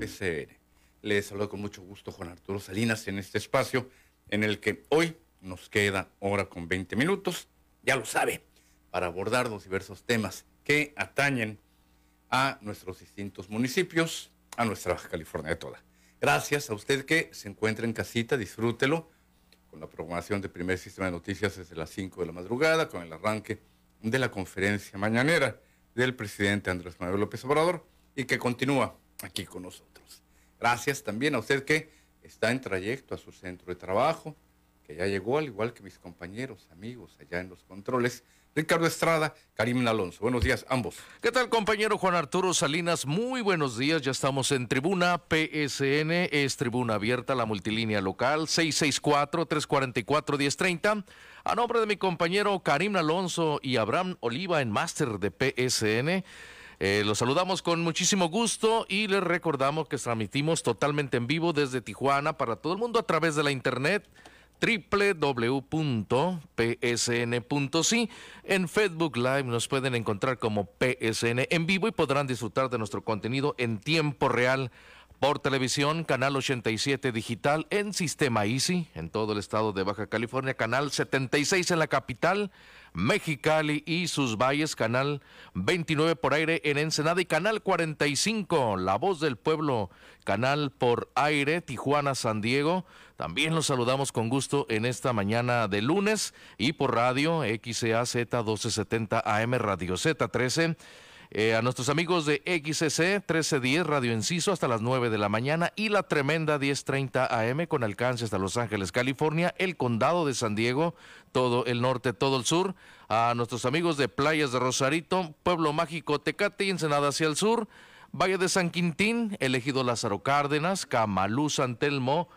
PCN. Les saludo con mucho gusto Juan Arturo Salinas en este espacio en el que hoy nos queda hora con 20 minutos, ya lo sabe, para abordar los diversos temas que atañen a nuestros distintos municipios, a nuestra Baja California toda. Gracias a usted que se encuentra en casita, disfrútelo con la programación de primer sistema de noticias desde las 5 de la madrugada, con el arranque de la conferencia mañanera del presidente Andrés Manuel López Obrador y que continúa aquí con nosotros. Gracias también a usted que está en trayecto a su centro de trabajo, que ya llegó al igual que mis compañeros, amigos allá en los controles. Ricardo Estrada, Karim Alonso. Buenos días, ambos. ¿Qué tal, compañero Juan Arturo Salinas? Muy buenos días. Ya estamos en tribuna PSN, es tribuna abierta, la multilínea local, 664-344-1030. A nombre de mi compañero Karim Alonso y Abraham Oliva en máster de PSN. Eh, los saludamos con muchísimo gusto y les recordamos que transmitimos totalmente en vivo desde Tijuana para todo el mundo a través de la internet www.psn.si. En Facebook Live nos pueden encontrar como PSN en vivo y podrán disfrutar de nuestro contenido en tiempo real por televisión, canal 87 digital en Sistema Easy en todo el estado de Baja California, canal 76 en la capital, Mexicali y sus valles, canal 29 por aire en Ensenada y canal 45, La Voz del Pueblo, canal por aire, Tijuana, San Diego. También los saludamos con gusto en esta mañana de lunes y por radio XAZ 1270 AM Radio Z13 eh, a nuestros amigos de XCC 1310 Radio Enciso hasta las 9 de la mañana y la tremenda 1030 AM con alcance hasta Los Ángeles, California, el condado de San Diego, todo el norte, todo el sur. A nuestros amigos de Playas de Rosarito, Pueblo Mágico Tecate y Ensenada hacia el sur. Valle de San Quintín, elegido Lázaro Cárdenas, Camalú, San Telmo,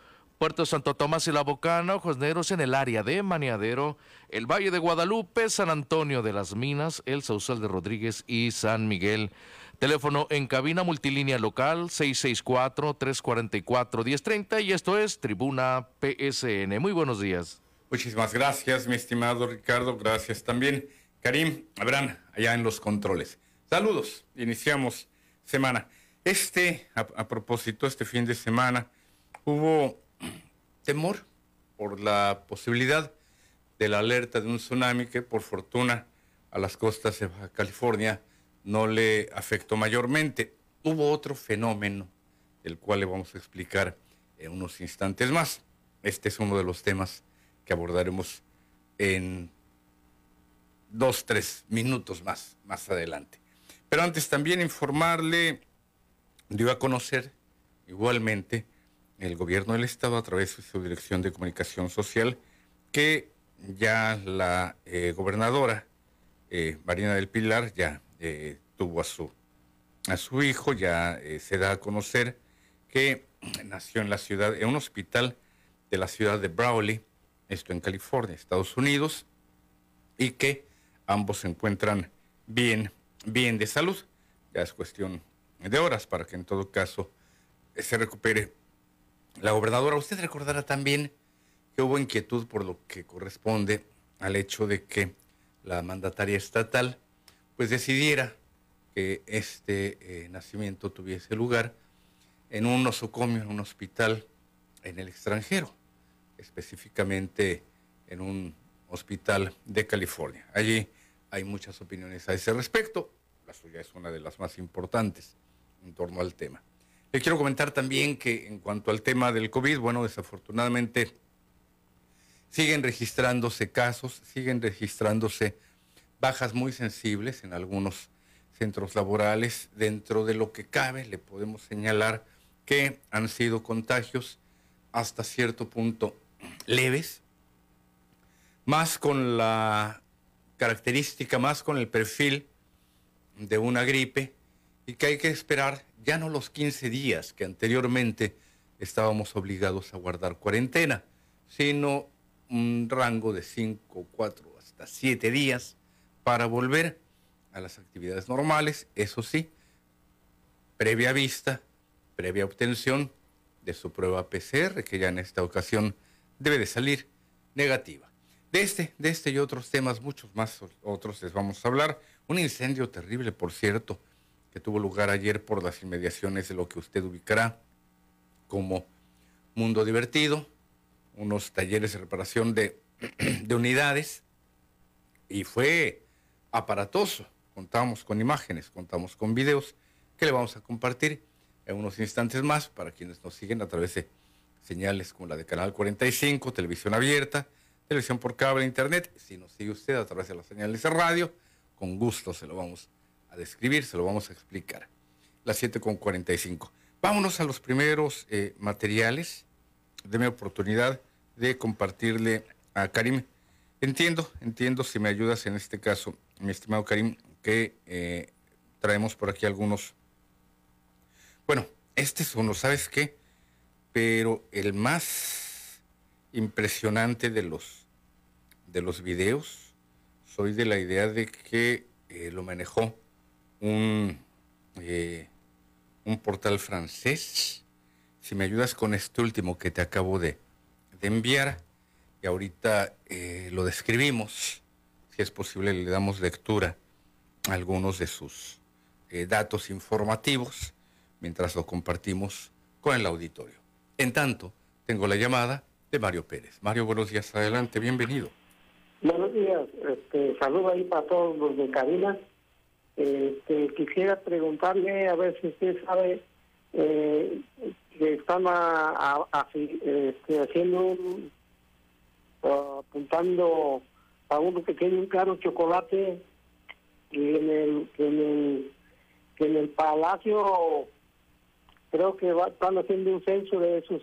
Puerto Santo Tomás y La Bocana, Ojos Negros en el área de Maniadero, el Valle de Guadalupe, San Antonio de las Minas, el Sausal de Rodríguez y San Miguel. Teléfono en cabina multilínea local 664-344-1030 y esto es Tribuna PSN. Muy buenos días. Muchísimas gracias, mi estimado Ricardo. Gracias también. Karim, Abraham, allá en los controles. Saludos. Iniciamos semana. Este, a, a propósito, este fin de semana hubo temor por la posibilidad de la alerta de un tsunami que por fortuna a las costas de California no le afectó mayormente. Hubo otro fenómeno, el cual le vamos a explicar en unos instantes más. Este es uno de los temas que abordaremos en dos, tres minutos más, más adelante. Pero antes también informarle, dio a conocer igualmente el gobierno del Estado a través de su Dirección de Comunicación Social que ya la eh, gobernadora eh, Marina del Pilar ya eh, tuvo a su, a su hijo, ya se da a conocer que nació en la ciudad, en un hospital de la ciudad de Brawley, esto en California, Estados Unidos, y que ambos se encuentran bien, bien de salud. Ya es cuestión de horas para que en todo caso se recupere la gobernadora, usted recordará también que hubo inquietud por lo que corresponde al hecho de que la mandataria estatal pues decidiera que este eh, nacimiento tuviese lugar en un nosocomio, en un hospital en el extranjero, específicamente en un hospital de California. Allí hay muchas opiniones a ese respecto, la suya es una de las más importantes en torno al tema. Le quiero comentar también que en cuanto al tema del COVID, bueno, desafortunadamente siguen registrándose casos, siguen registrándose bajas muy sensibles en algunos centros laborales. Dentro de lo que cabe, le podemos señalar que han sido contagios hasta cierto punto leves, más con la característica, más con el perfil de una gripe y que hay que esperar ya no los 15 días que anteriormente estábamos obligados a guardar cuarentena, sino un rango de 5, 4 hasta 7 días para volver a las actividades normales, eso sí, previa vista, previa obtención de su prueba PCR, que ya en esta ocasión debe de salir negativa. De este, de este y otros temas, muchos más otros les vamos a hablar. Un incendio terrible, por cierto, que tuvo lugar ayer por las inmediaciones de lo que usted ubicará como Mundo Divertido, unos talleres de reparación de, de unidades, y fue aparatoso. Contamos con imágenes, contamos con videos que le vamos a compartir en unos instantes más para quienes nos siguen a través de señales como la de Canal 45, televisión abierta, televisión por cable, internet. Si nos sigue usted a través de las señales de radio, con gusto se lo vamos a describir, se lo vamos a explicar. Las 7.45. Vámonos a los primeros eh, materiales. Deme oportunidad de compartirle a Karim. Entiendo, entiendo si me ayudas en este caso, mi estimado Karim, que eh, traemos por aquí algunos. Bueno, este es uno, ¿sabes qué? Pero el más impresionante de los, de los videos, soy de la idea de que eh, lo manejó un, eh, un portal francés. Si me ayudas con este último que te acabo de, de enviar, y ahorita lo describimos, si es posible le damos lectura algunos de sus eh, datos informativos mientras lo compartimos con el auditorio. En tanto, tengo la llamada de Mario Pérez. Mario, buenos días, adelante, bienvenido. Buenos días, este, saludo ahí para todos los de cabina. Este, quisiera preguntarle a ver si usted sabe eh, que están a, este, haciendo un, apuntando a uno que tiene un caro chocolate y en el, en el, en el palacio creo que va, están haciendo un censo de esos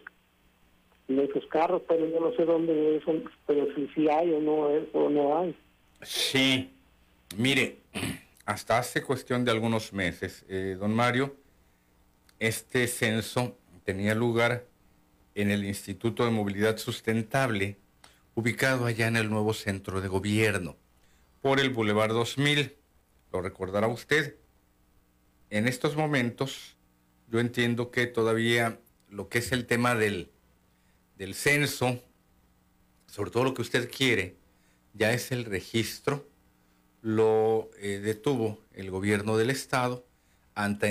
de esos carros, pero yo no sé dónde son, pero si, si hay o no, o no hay. Sí, mire, hasta hace cuestión de algunos meses, eh, don Mario, este censo tenía lugar en el Instituto de Movilidad Sustentable, ubicado allá en el nuevo centro de gobierno, por el Boulevard 2000 lo recordará usted. En estos momentos, yo entiendo que todavía lo que es el tema del, del censo, sobre todo lo que usted quiere, ya es el registro, lo eh, detuvo el gobierno del Estado hasta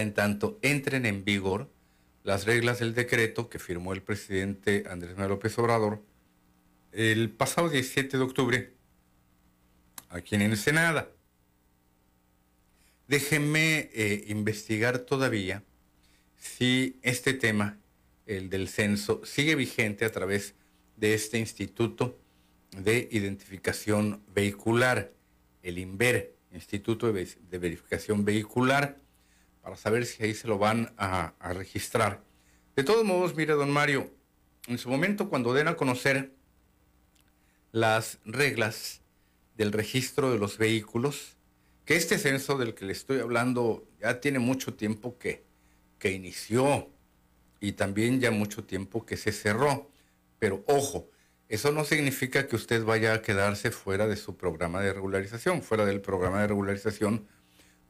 en, tanto entren en vigor las reglas del decreto que firmó el presidente Andrés Manuel López Obrador el pasado 17 de octubre aquí en Ensenada. Déjenme eh, investigar todavía si este tema, el del censo, sigue vigente a través de este Instituto de Identificación Vehicular, el INVER, Instituto de, Verificación Vehicular, para saber si ahí se lo van a, registrar. De todos modos, mire, don Mario, en su momento cuando den a conocer las reglas del registro de los vehículos, que este censo del que le estoy hablando ya tiene mucho tiempo que, que inició y también ya mucho tiempo que se cerró. Pero ojo, eso no significa que usted vaya a quedarse fuera de su programa de regularización, fuera del programa de regularización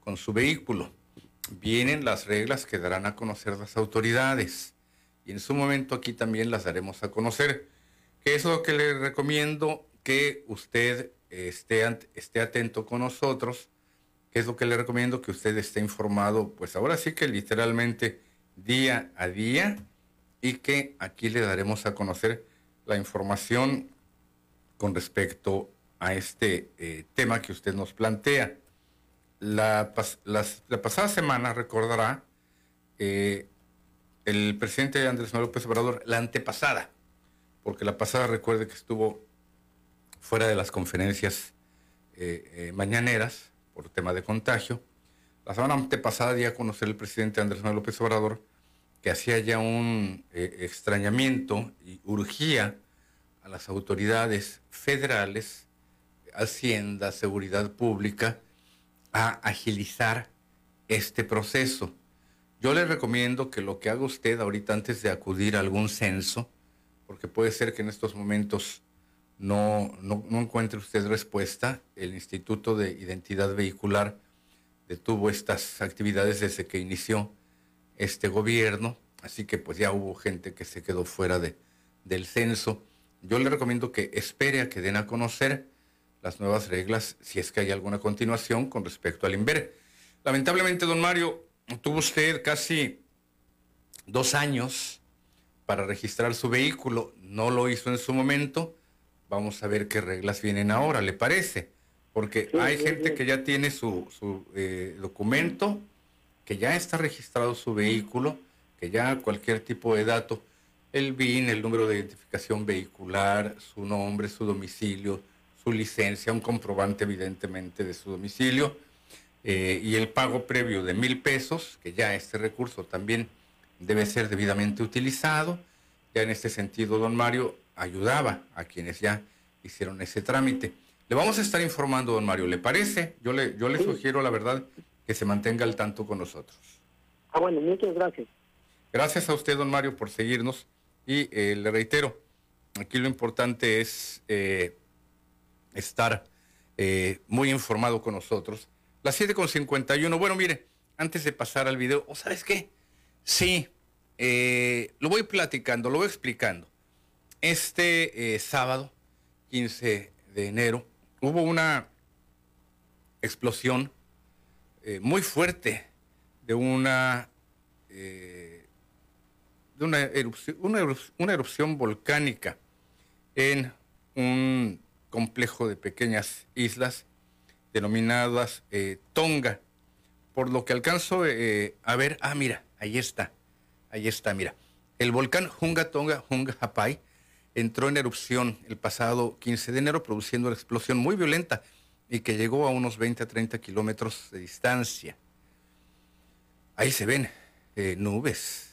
con su vehículo. Vienen las reglas que darán a conocer las autoridades y en su momento aquí también las daremos a conocer. Que es lo que le recomiendo que usted esté, esté atento con nosotros ¿Qué es lo que le recomiendo? Que usted esté informado, pues ahora sí que literalmente día a día y que aquí le daremos a conocer la información con respecto a este eh, tema que usted nos plantea. La, pasada semana, recordará, eh, el presidente Andrés Manuel López Obrador, la antepasada, porque la pasada recuerde que estuvo fuera de las conferencias eh, mañaneras, por tema de contagio. La semana antepasada di a conocer el presidente Andrés Manuel López Obrador que hacía ya un eh, extrañamiento y urgía a las autoridades federales, Hacienda, Seguridad Pública, a agilizar este proceso. Yo le recomiendo que lo que haga usted ahorita antes de acudir a algún censo, porque puede ser que en estos momentos no, no, encuentre usted respuesta, el Instituto de Identidad Vehicular detuvo estas actividades desde que inició este gobierno, así que pues ya hubo gente que se quedó fuera de, del censo. Yo le recomiendo que espere a que den a conocer las nuevas reglas, si es que hay alguna continuación con respecto al INVER. Lamentablemente, don Mario, tuvo usted casi dos años para registrar su vehículo. No lo hizo en su momento. Vamos a ver qué reglas vienen ahora, ¿le parece? Porque hay gente que ya tiene su, su eh, documento, que ya está registrado su vehículo, que ya cualquier tipo de dato, el BIN, el número de identificación vehicular, su nombre, su domicilio, su licencia, un comprobante evidentemente de su domicilio eh, y el pago previo de mil pesos, que ya este recurso también debe ser debidamente utilizado. Ya en este sentido, don Mario ayudaba a quienes ya hicieron ese trámite. Le vamos a estar informando, don Mario, ¿le parece? Yo le, yo le sugiero, la verdad, que se mantenga al tanto con nosotros. Ah, bueno, muchas gracias. Gracias a usted, don Mario, por seguirnos. Y eh, le reitero, aquí lo importante es eh, estar eh, muy informado con nosotros. Las 7.51, bueno, mire, antes de pasar al video, ¿o sabes qué? Sí, lo voy platicando, lo voy explicando. Este sábado, 15 de enero, hubo una explosión muy fuerte de una de una erupción, una erupción, volcánica en un complejo de pequeñas islas denominadas eh, Tonga. Por lo que alcanzo eh, a ver, ah, mira, ahí está, ahí está, mira. El volcán Hunga Tonga, Hunga Hapai, entró en erupción el pasado 15 de enero, produciendo una explosión muy violenta y que llegó a unos 20 a 30 kilómetros de distancia. Ahí se ven eh, nubes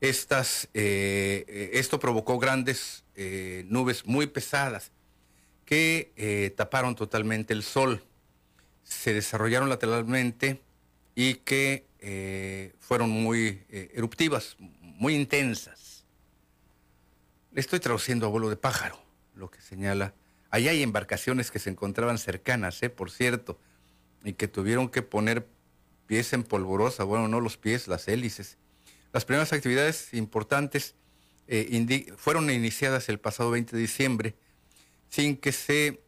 estas, eh, eh, esto provocó grandes eh, nubes muy pesadas que taparon totalmente el sol, se desarrollaron lateralmente y que fueron muy eruptivas, muy intensas. Le estoy traduciendo a vuelo de pájaro, lo que señala. Allá hay embarcaciones que se encontraban cercanas, por cierto, y que tuvieron que poner pies en polvorosa, bueno, no los pies, las hélices, las primeras actividades importantes eh, fueron iniciadas el pasado 20 de diciembre sin que se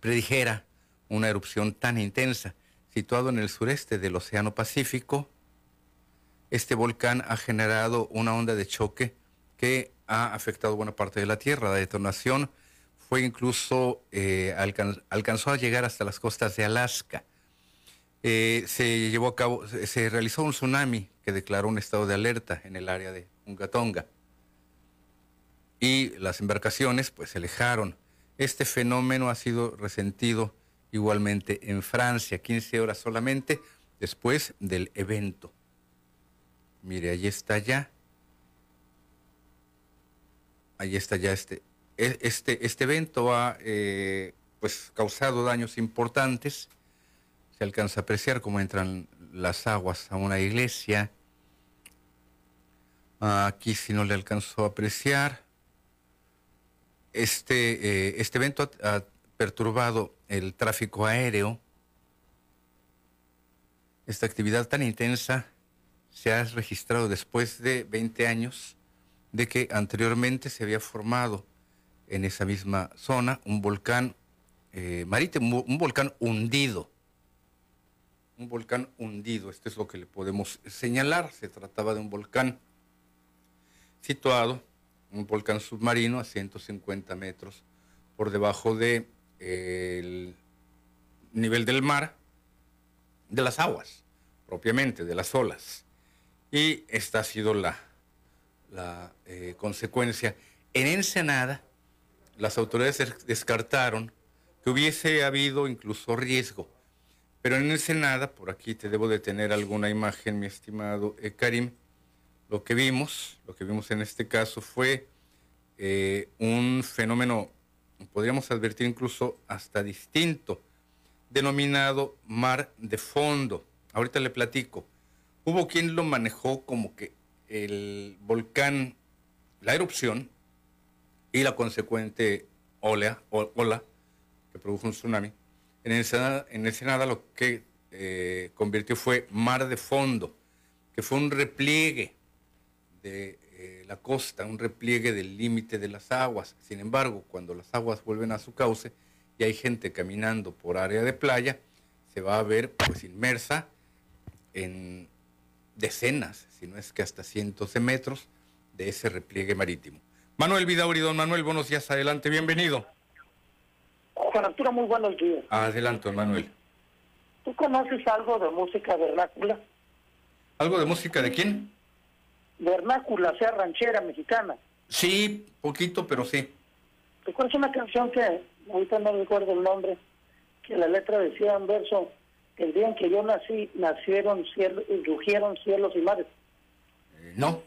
predijera una erupción tan intensa. Situado en el sureste del Océano Pacífico, este volcán ha generado una onda de choque que ha afectado buena parte de la Tierra. La detonación fue incluso, eh, alcanzó a llegar hasta las costas de Alaska. Eh, se llevó a cabo, se realizó un tsunami que declaró un estado de alerta en el área de Ungatonga. Y las embarcaciones pues se alejaron. Este fenómeno ha sido resentido igualmente en Francia, 15 horas solamente después del evento. Mire, ahí está ya. Ahí está ya este. E, este, este evento ha eh, pues causado daños importantes. Se alcanza a apreciar cómo entran las aguas a una iglesia. Aquí si no le alcanzó a apreciar. Este, eh, este evento ha, perturbado el tráfico aéreo. Esta actividad tan intensa se ha registrado después de 20 años de que anteriormente se había formado en esa misma zona un volcán eh, marítimo, un volcán hundido un volcán hundido. Esto es lo que le podemos señalar. Se trataba de un volcán situado, un volcán submarino a 150 metros por debajo del de, nivel del mar, de las aguas, propiamente, de las olas. Y esta ha sido la, la eh, consecuencia. En Ensenada, las autoridades descartaron que hubiese habido incluso riesgo pero en Ensenada, por aquí te debo de tener alguna imagen, mi estimado eh, Karim, lo que vimos, lo que vimos en este caso fue eh, un fenómeno, podríamos advertir incluso hasta distinto, denominado mar de fondo. Ahorita le platico. Hubo quien lo manejó como que el volcán, la erupción y la consecuente ola, que produjo un tsunami, en Ensenada, en lo que eh, convirtió fue mar de fondo, que fue un repliegue de eh, la costa, un repliegue del límite de las aguas. Sin embargo, cuando las aguas vuelven a su cauce y hay gente caminando por área de playa, se va a ver pues inmersa en decenas, si no es que hasta cientos de metros de ese repliegue marítimo. Manuel Vidauri, don Manuel, buenos días, adelante, bienvenido. Juan Arturo, muy buenos días. Adelante, don Manuel. ¿Tú conoces algo de música vernácula? ¿Algo de música de quién? Vernácula, sea ranchera mexicana. Sí, poquito, pero sí. ¿Recuerdas una canción que, ahorita no recuerdo el nombre, que la letra decía un verso, el día en que yo nací, nacieron cielos, rugieron cielos y mares? Eh, no,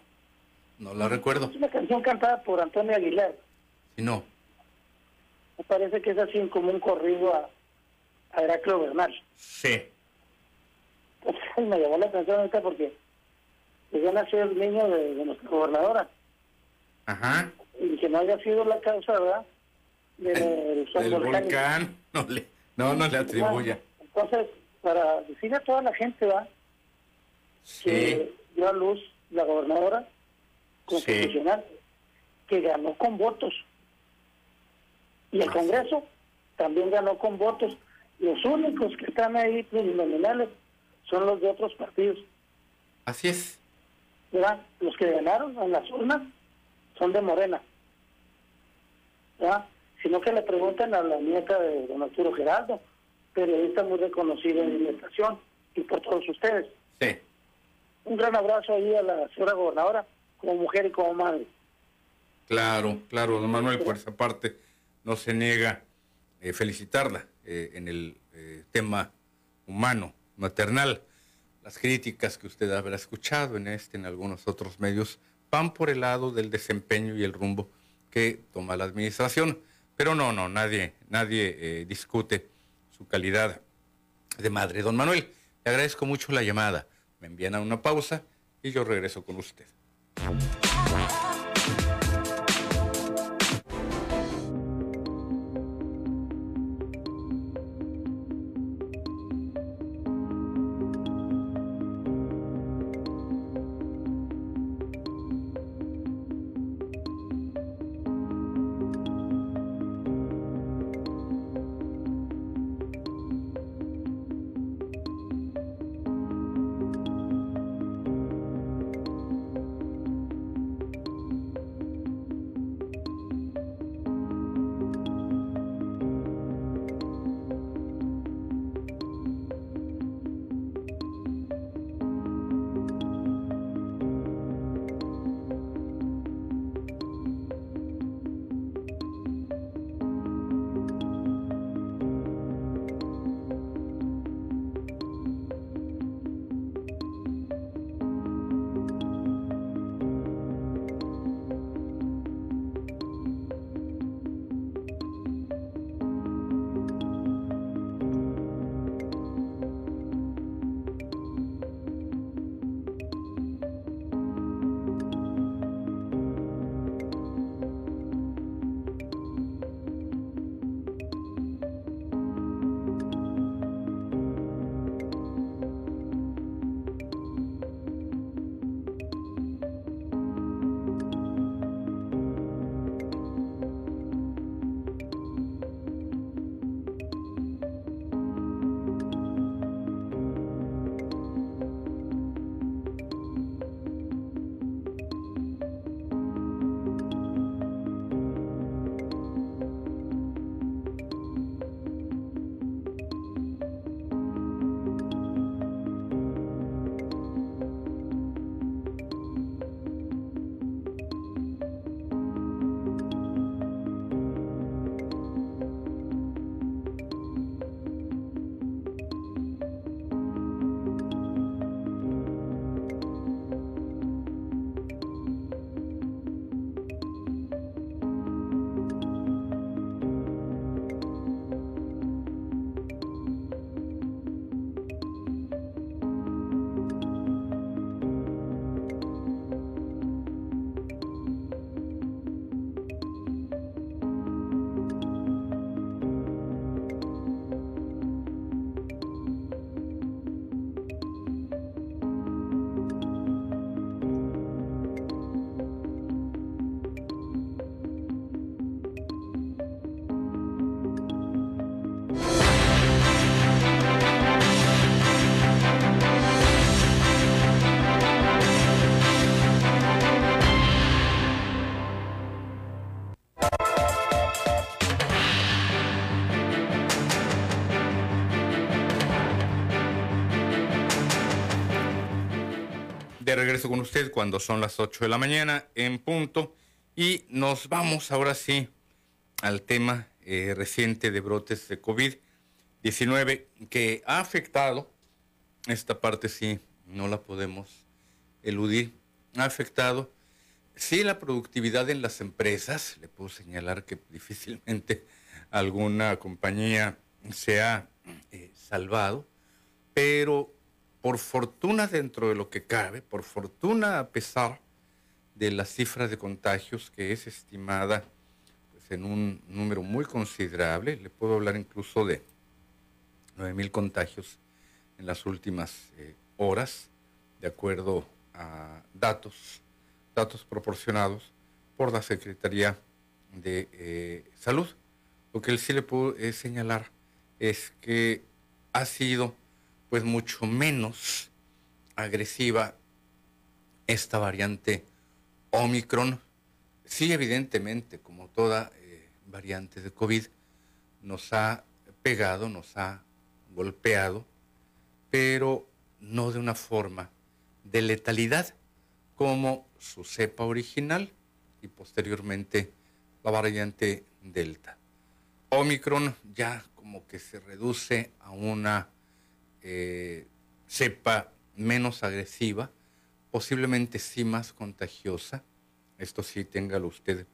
no la recuerdo. Es una canción cantada por Antonio Aguilar. Sí, no. Me parece que es así como un corrido a, a Heraclio Bernal. Sí. Entonces, me llamó la atención ahorita porque ya nació el niño de, de nuestra gobernadora. Ajá. Y que no haya sido la causa, ¿verdad? Del, sol Del volcán, no le, no, no le atribuya. Entonces, para decirle a toda la gente, ¿verdad? Sí, que dio a luz la gobernadora constitucional, que ganó con votos. Y el Ah, Congreso también ganó con votos. Los únicos que están ahí plurinominales son los de otros partidos, así es. ¿verdad? Los que ganaron en las urnas son de Morena, ¿verdad? Sino que le preguntan a la nieta de don Arturo Gerardo, periodista muy reconocido en la estación y por todos ustedes. Sí. Un gran abrazo ahí a la señora gobernadora, como mujer y como madre. Claro, claro, don Manuel, por esa parte no se niega eh, felicitarla eh, en el eh, tema humano, maternal. Las críticas que usted habrá escuchado en este, en algunos otros medios, van por el lado del desempeño y el rumbo que toma la administración. Pero no, no, nadie, nadie eh, discute su calidad de madre. Don Manuel, le agradezco mucho la llamada. Me envían a una pausa y yo regreso con usted. De regreso con usted cuando son las 8 de la mañana en punto. Y nos vamos ahora sí al tema eh, reciente de brotes de COVID-19 que ha afectado, esta parte sí, no la podemos eludir, ha afectado, sí, la productividad en las empresas, le puedo señalar que difícilmente alguna compañía se ha eh, salvado, pero por fortuna dentro de lo que cabe, por fortuna a pesar de las cifras de contagios que es estimada pues, en un número muy considerable, le puedo hablar incluso de 9.000 contagios en las últimas eh, horas, de acuerdo a datos, datos proporcionados por la Secretaría de eh, Salud. Lo que él sí le puedo eh, señalar es que ha sido pues mucho menos agresiva esta variante Omicron. Sí, evidentemente, como toda eh, variante de COVID, nos ha pegado, nos ha golpeado, pero no de una forma de letalidad como su cepa original y posteriormente la variante Delta. Omicron ya como que se reduce a una eh, cepa menos agresiva, posiblemente sí más contagiosa. Esto sí, téngalo usted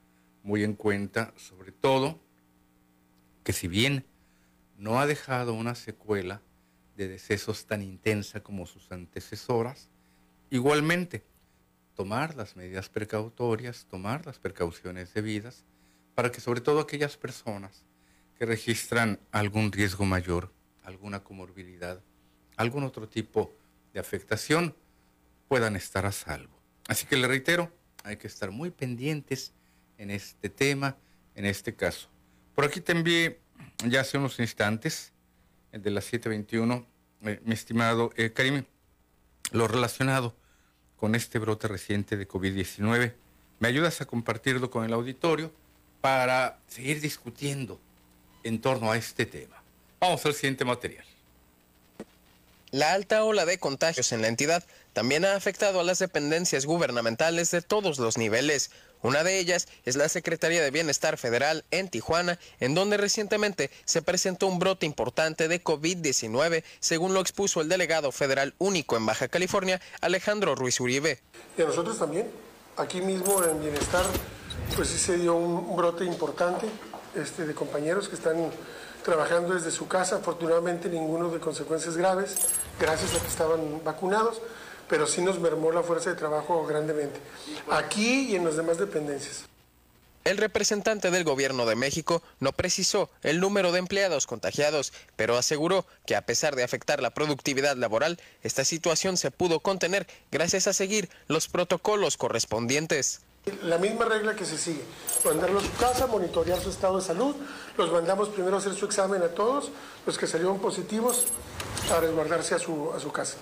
muy en cuenta, sobre todo que si bien no ha dejado una secuela de decesos tan intensa como sus antecesoras, igualmente tomar las medidas precautorias, tomar las precauciones debidas, para que sobre todo aquellas personas que registran algún riesgo mayor, alguna comorbilidad, algún otro tipo de afectación puedan estar a salvo. Así que le reitero, hay que estar muy pendientes en este tema, en este caso. Por aquí te envié ya hace unos instantes, de las 7.21, eh, mi estimado eh, Karim, lo relacionado con este brote reciente de COVID-19. ¿Me ayudas a compartirlo con el auditorio para seguir discutiendo en torno a este tema? Vamos al siguiente material. La alta ola de contagios en la entidad también ha afectado a las dependencias gubernamentales de todos los niveles. Una de ellas es la Secretaría de Bienestar Federal en Tijuana, en donde recientemente se presentó un brote importante de COVID-19, según lo expuso el delegado federal único en Baja California, Alejandro Ruiz Uribe. Y a nosotros también, aquí mismo en Bienestar, pues sí se dio un brote importante este, de compañeros que están trabajando desde su casa, afortunadamente ninguno de consecuencias graves, gracias a que estaban vacunados, pero sí nos mermó la fuerza de trabajo grandemente, aquí y en las demás dependencias. El representante del gobierno de México no precisó el número de empleados contagiados, pero aseguró que a pesar de afectar la productividad laboral, esta situación se pudo contener gracias a seguir los protocolos correspondientes. La misma regla que se sigue, mandarlos a su casa, monitorear su estado de salud, los mandamos primero a hacer su examen a todos, los que salieron positivos, a resguardarse a su, a su casa.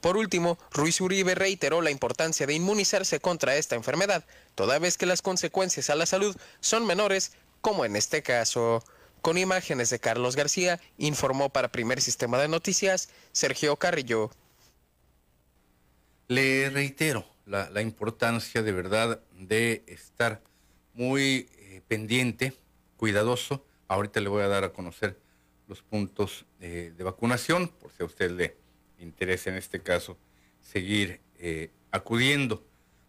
Por último, Ruiz Uribe reiteró la importancia de inmunizarse contra esta enfermedad, toda vez que las consecuencias a la salud son menores, como en este caso. Con imágenes de Carlos García, informó para Primer Sistema de Noticias Sergio Carrillo. Le reitero, la, importancia de verdad de estar muy eh, pendiente, cuidadoso. Ahorita le voy a dar a conocer los puntos de vacunación, por si a usted le interesa en este caso seguir eh, acudiendo.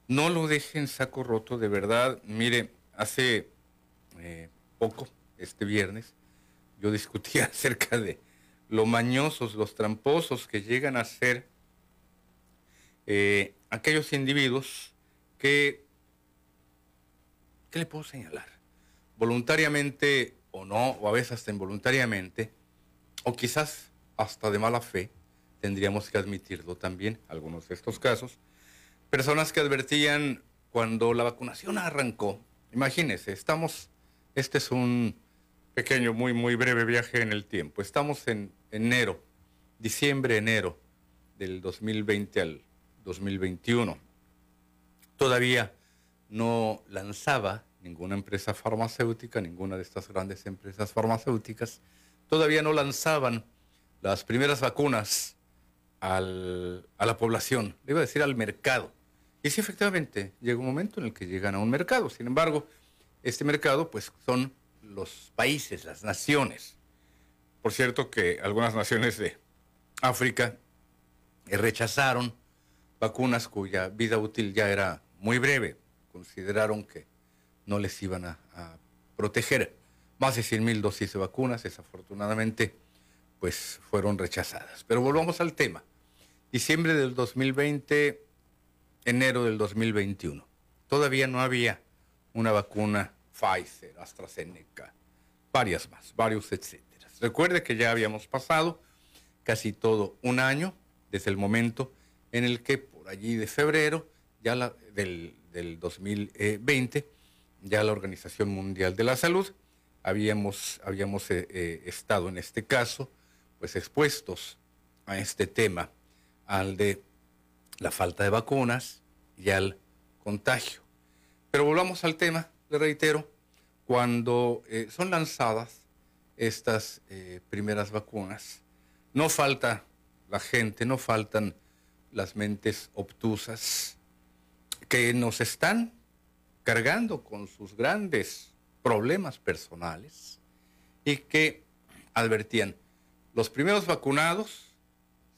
No lo dejen saco roto, de verdad. Mire, hace eh, poco, este viernes, yo discutía acerca de lo mañosos, los tramposos que llegan a ser eh, aquellos individuos que, ¿qué le puedo señalar? Voluntariamente o no, o a veces hasta involuntariamente, o quizás hasta de mala fe, tendríamos que admitirlo también, algunos de estos casos, personas que advertían cuando la vacunación arrancó, imagínense, estamos, este es un pequeño, muy, muy breve viaje en el tiempo, estamos en enero, diciembre, enero del 2020 al 2021. Todavía no lanzaba ninguna empresa farmacéutica, ninguna de estas grandes empresas farmacéuticas, todavía no lanzaban las primeras vacunas al, a la población, le iba a decir al mercado. Y sí, efectivamente, llega un momento en el que llegan a un mercado. Sin embargo, este mercado, pues, son los países, las naciones. Por cierto que algunas naciones de África eh, rechazaron vacunas cuya vida útil ya era muy breve. Consideraron que no les iban a, proteger. Más de 100 mil dosis de vacunas, desafortunadamente, pues fueron rechazadas. Pero volvamos al tema. Diciembre del 2020, enero del 2021. Todavía no había una vacuna Pfizer, AstraZeneca, varias más, varios etcétera. Recuerde que ya habíamos pasado casi todo un año desde el momento en el que por allí de febrero ya la, del, del 2020 ya la Organización Mundial de la Salud habíamos, habíamos eh, eh, estado en este caso pues expuestos a este tema, al de la falta de vacunas y al contagio. Pero volvamos al tema, le reitero, cuando eh, son lanzadas estas primeras vacunas, no falta la gente, no faltan las mentes obtusas que nos están cargando con sus grandes problemas personales y que advertían, los primeros vacunados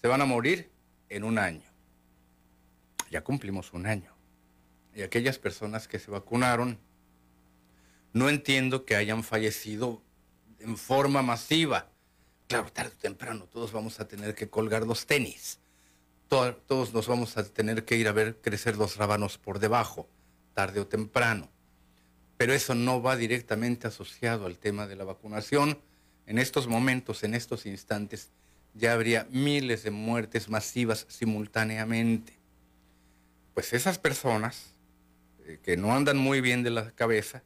se van a morir en un año. Ya cumplimos un año. Y aquellas personas que se vacunaron, no entiendo que hayan fallecido en forma masiva. Claro, tarde o temprano todos vamos a tener que colgar los tenis. Todos nos vamos a tener que ir a ver crecer los rábanos por debajo, tarde o temprano. Pero eso no va directamente asociado al tema de la vacunación en estos momentos, en estos instantes, ya habría miles de muertes masivas simultáneamente. Pues esas personas eh, que no andan muy bien de la cabeza,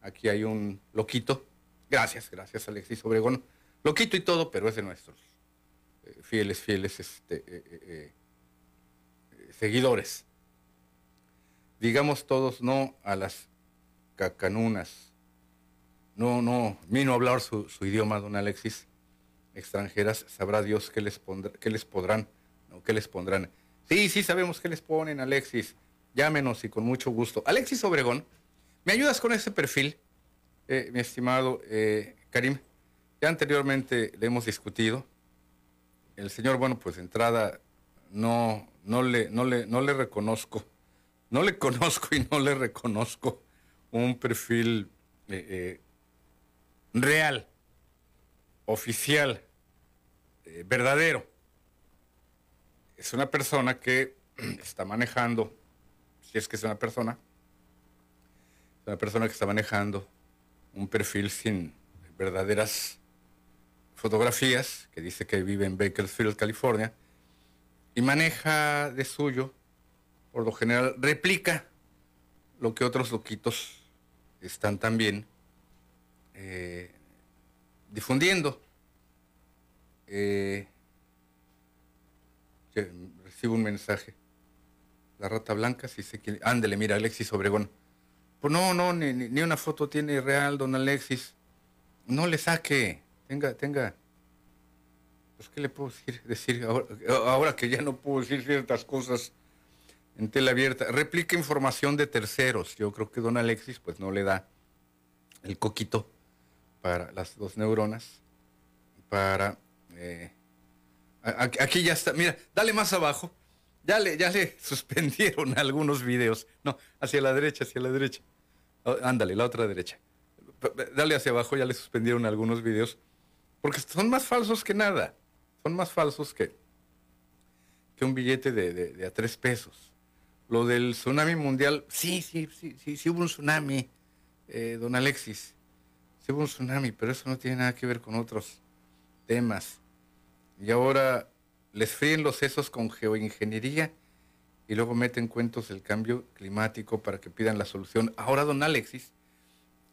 aquí hay un loquito, gracias, gracias Alexis Obregón, loquito y todo, pero es de nuestros eh, fieles, fieles este, eh, seguidores. Digamos todos no a las cacanunas, no, no, vino a hablar su, idioma, don Alexis. Extranjeras, sabrá Dios qué les, pondrá, qué les podrán, no, qué les pondrán. Sí, sí sabemos qué les ponen, Alexis. Llámenos y con mucho gusto. Alexis Obregón, ¿me ayudas con ese perfil, eh, mi estimado eh, Karim? Ya anteriormente le hemos discutido. El señor, bueno, pues de entrada no, no, le, no, le, no le reconozco, no le conozco y no le reconozco un perfil eh, real, oficial, eh, verdadero. Es una persona que está manejando, si es que es una persona, es una persona que está manejando un perfil sin verdaderas fotografías, que dice que vive en Bakersfield, California, y maneja de suyo, por lo general, replica lo que otros loquitos están también eh, difundiendo. Eh, recibo un mensaje. La rata blanca, si sé que... Ándele, mira, Alexis Obregón. Pues no, no, ni, una foto tiene real, don Alexis. No le saque. Tenga, tenga. ¿Qué le puedo decir? decir ahora, que ya no puedo decir ciertas cosas en tela abierta. Replica información de terceros. Yo creo que don Alexis, pues no le da el coquito para las dos neuronas, para... Eh, aquí ya está, mira, dale más abajo, ya le, ya le suspendieron algunos videos, no, hacia la derecha, hacia la derecha, oh, ándale, la otra derecha, dale hacia abajo, ya le suspendieron algunos videos, porque son más falsos que nada, son más falsos que, que un billete de, a tres pesos. Lo del tsunami mundial, sí, sí, sí, sí, sí hubo un tsunami, eh, don Alexis, Sí hubo un tsunami, pero eso no tiene nada que ver con otros temas. Y ahora les fríen los sesos con geoingeniería y luego meten cuentos del cambio climático para que pidan la solución. Ahora don Alexis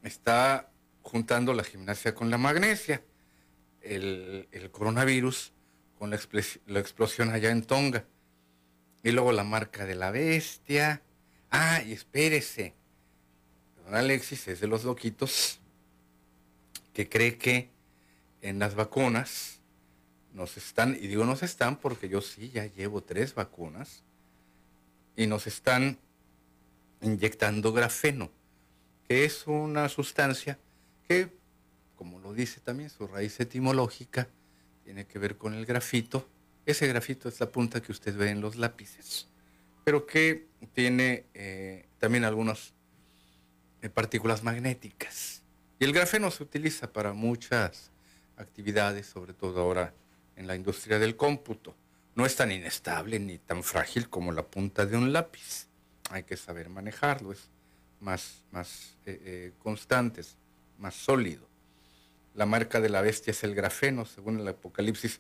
está juntando la gimnasia con la magnesia, el, coronavirus con la, explosión allá en Tonga, y luego la marca de la bestia. Ah, y espérese, don Alexis es de los loquitos que cree que en las vacunas nos están, y digo nos están porque yo sí ya llevo tres vacunas, y nos están inyectando grafeno, que es una sustancia que, como lo dice también su raíz etimológica, tiene que ver con el grafito. Ese grafito es la punta que usted ve en los lápices, pero que tiene eh, también algunas eh, partículas magnéticas. Y el grafeno se utiliza para muchas actividades, sobre todo ahora en la industria del cómputo. No es tan inestable ni tan frágil como la punta de un lápiz. Hay que saber manejarlo, es más, más eh, constante, más sólido. La marca de la bestia es el grafeno, según el Apocalipsis.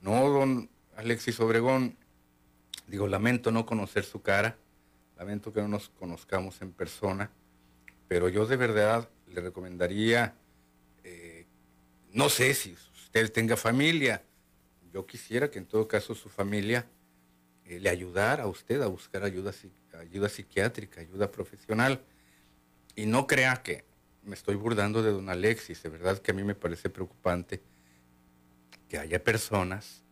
No, don Alexis Obregón, digo, lamento no conocer su cara, lamento que no nos conozcamos en persona, pero yo de verdad le recomendaría, eh, no sé si usted tenga familia, yo quisiera que en todo caso su familia eh, le ayudara a usted a buscar ayuda, ayuda psiquiátrica, ayuda profesional, y no crea que me estoy burlando de don Alexis, de verdad que a mí me parece preocupante que haya personas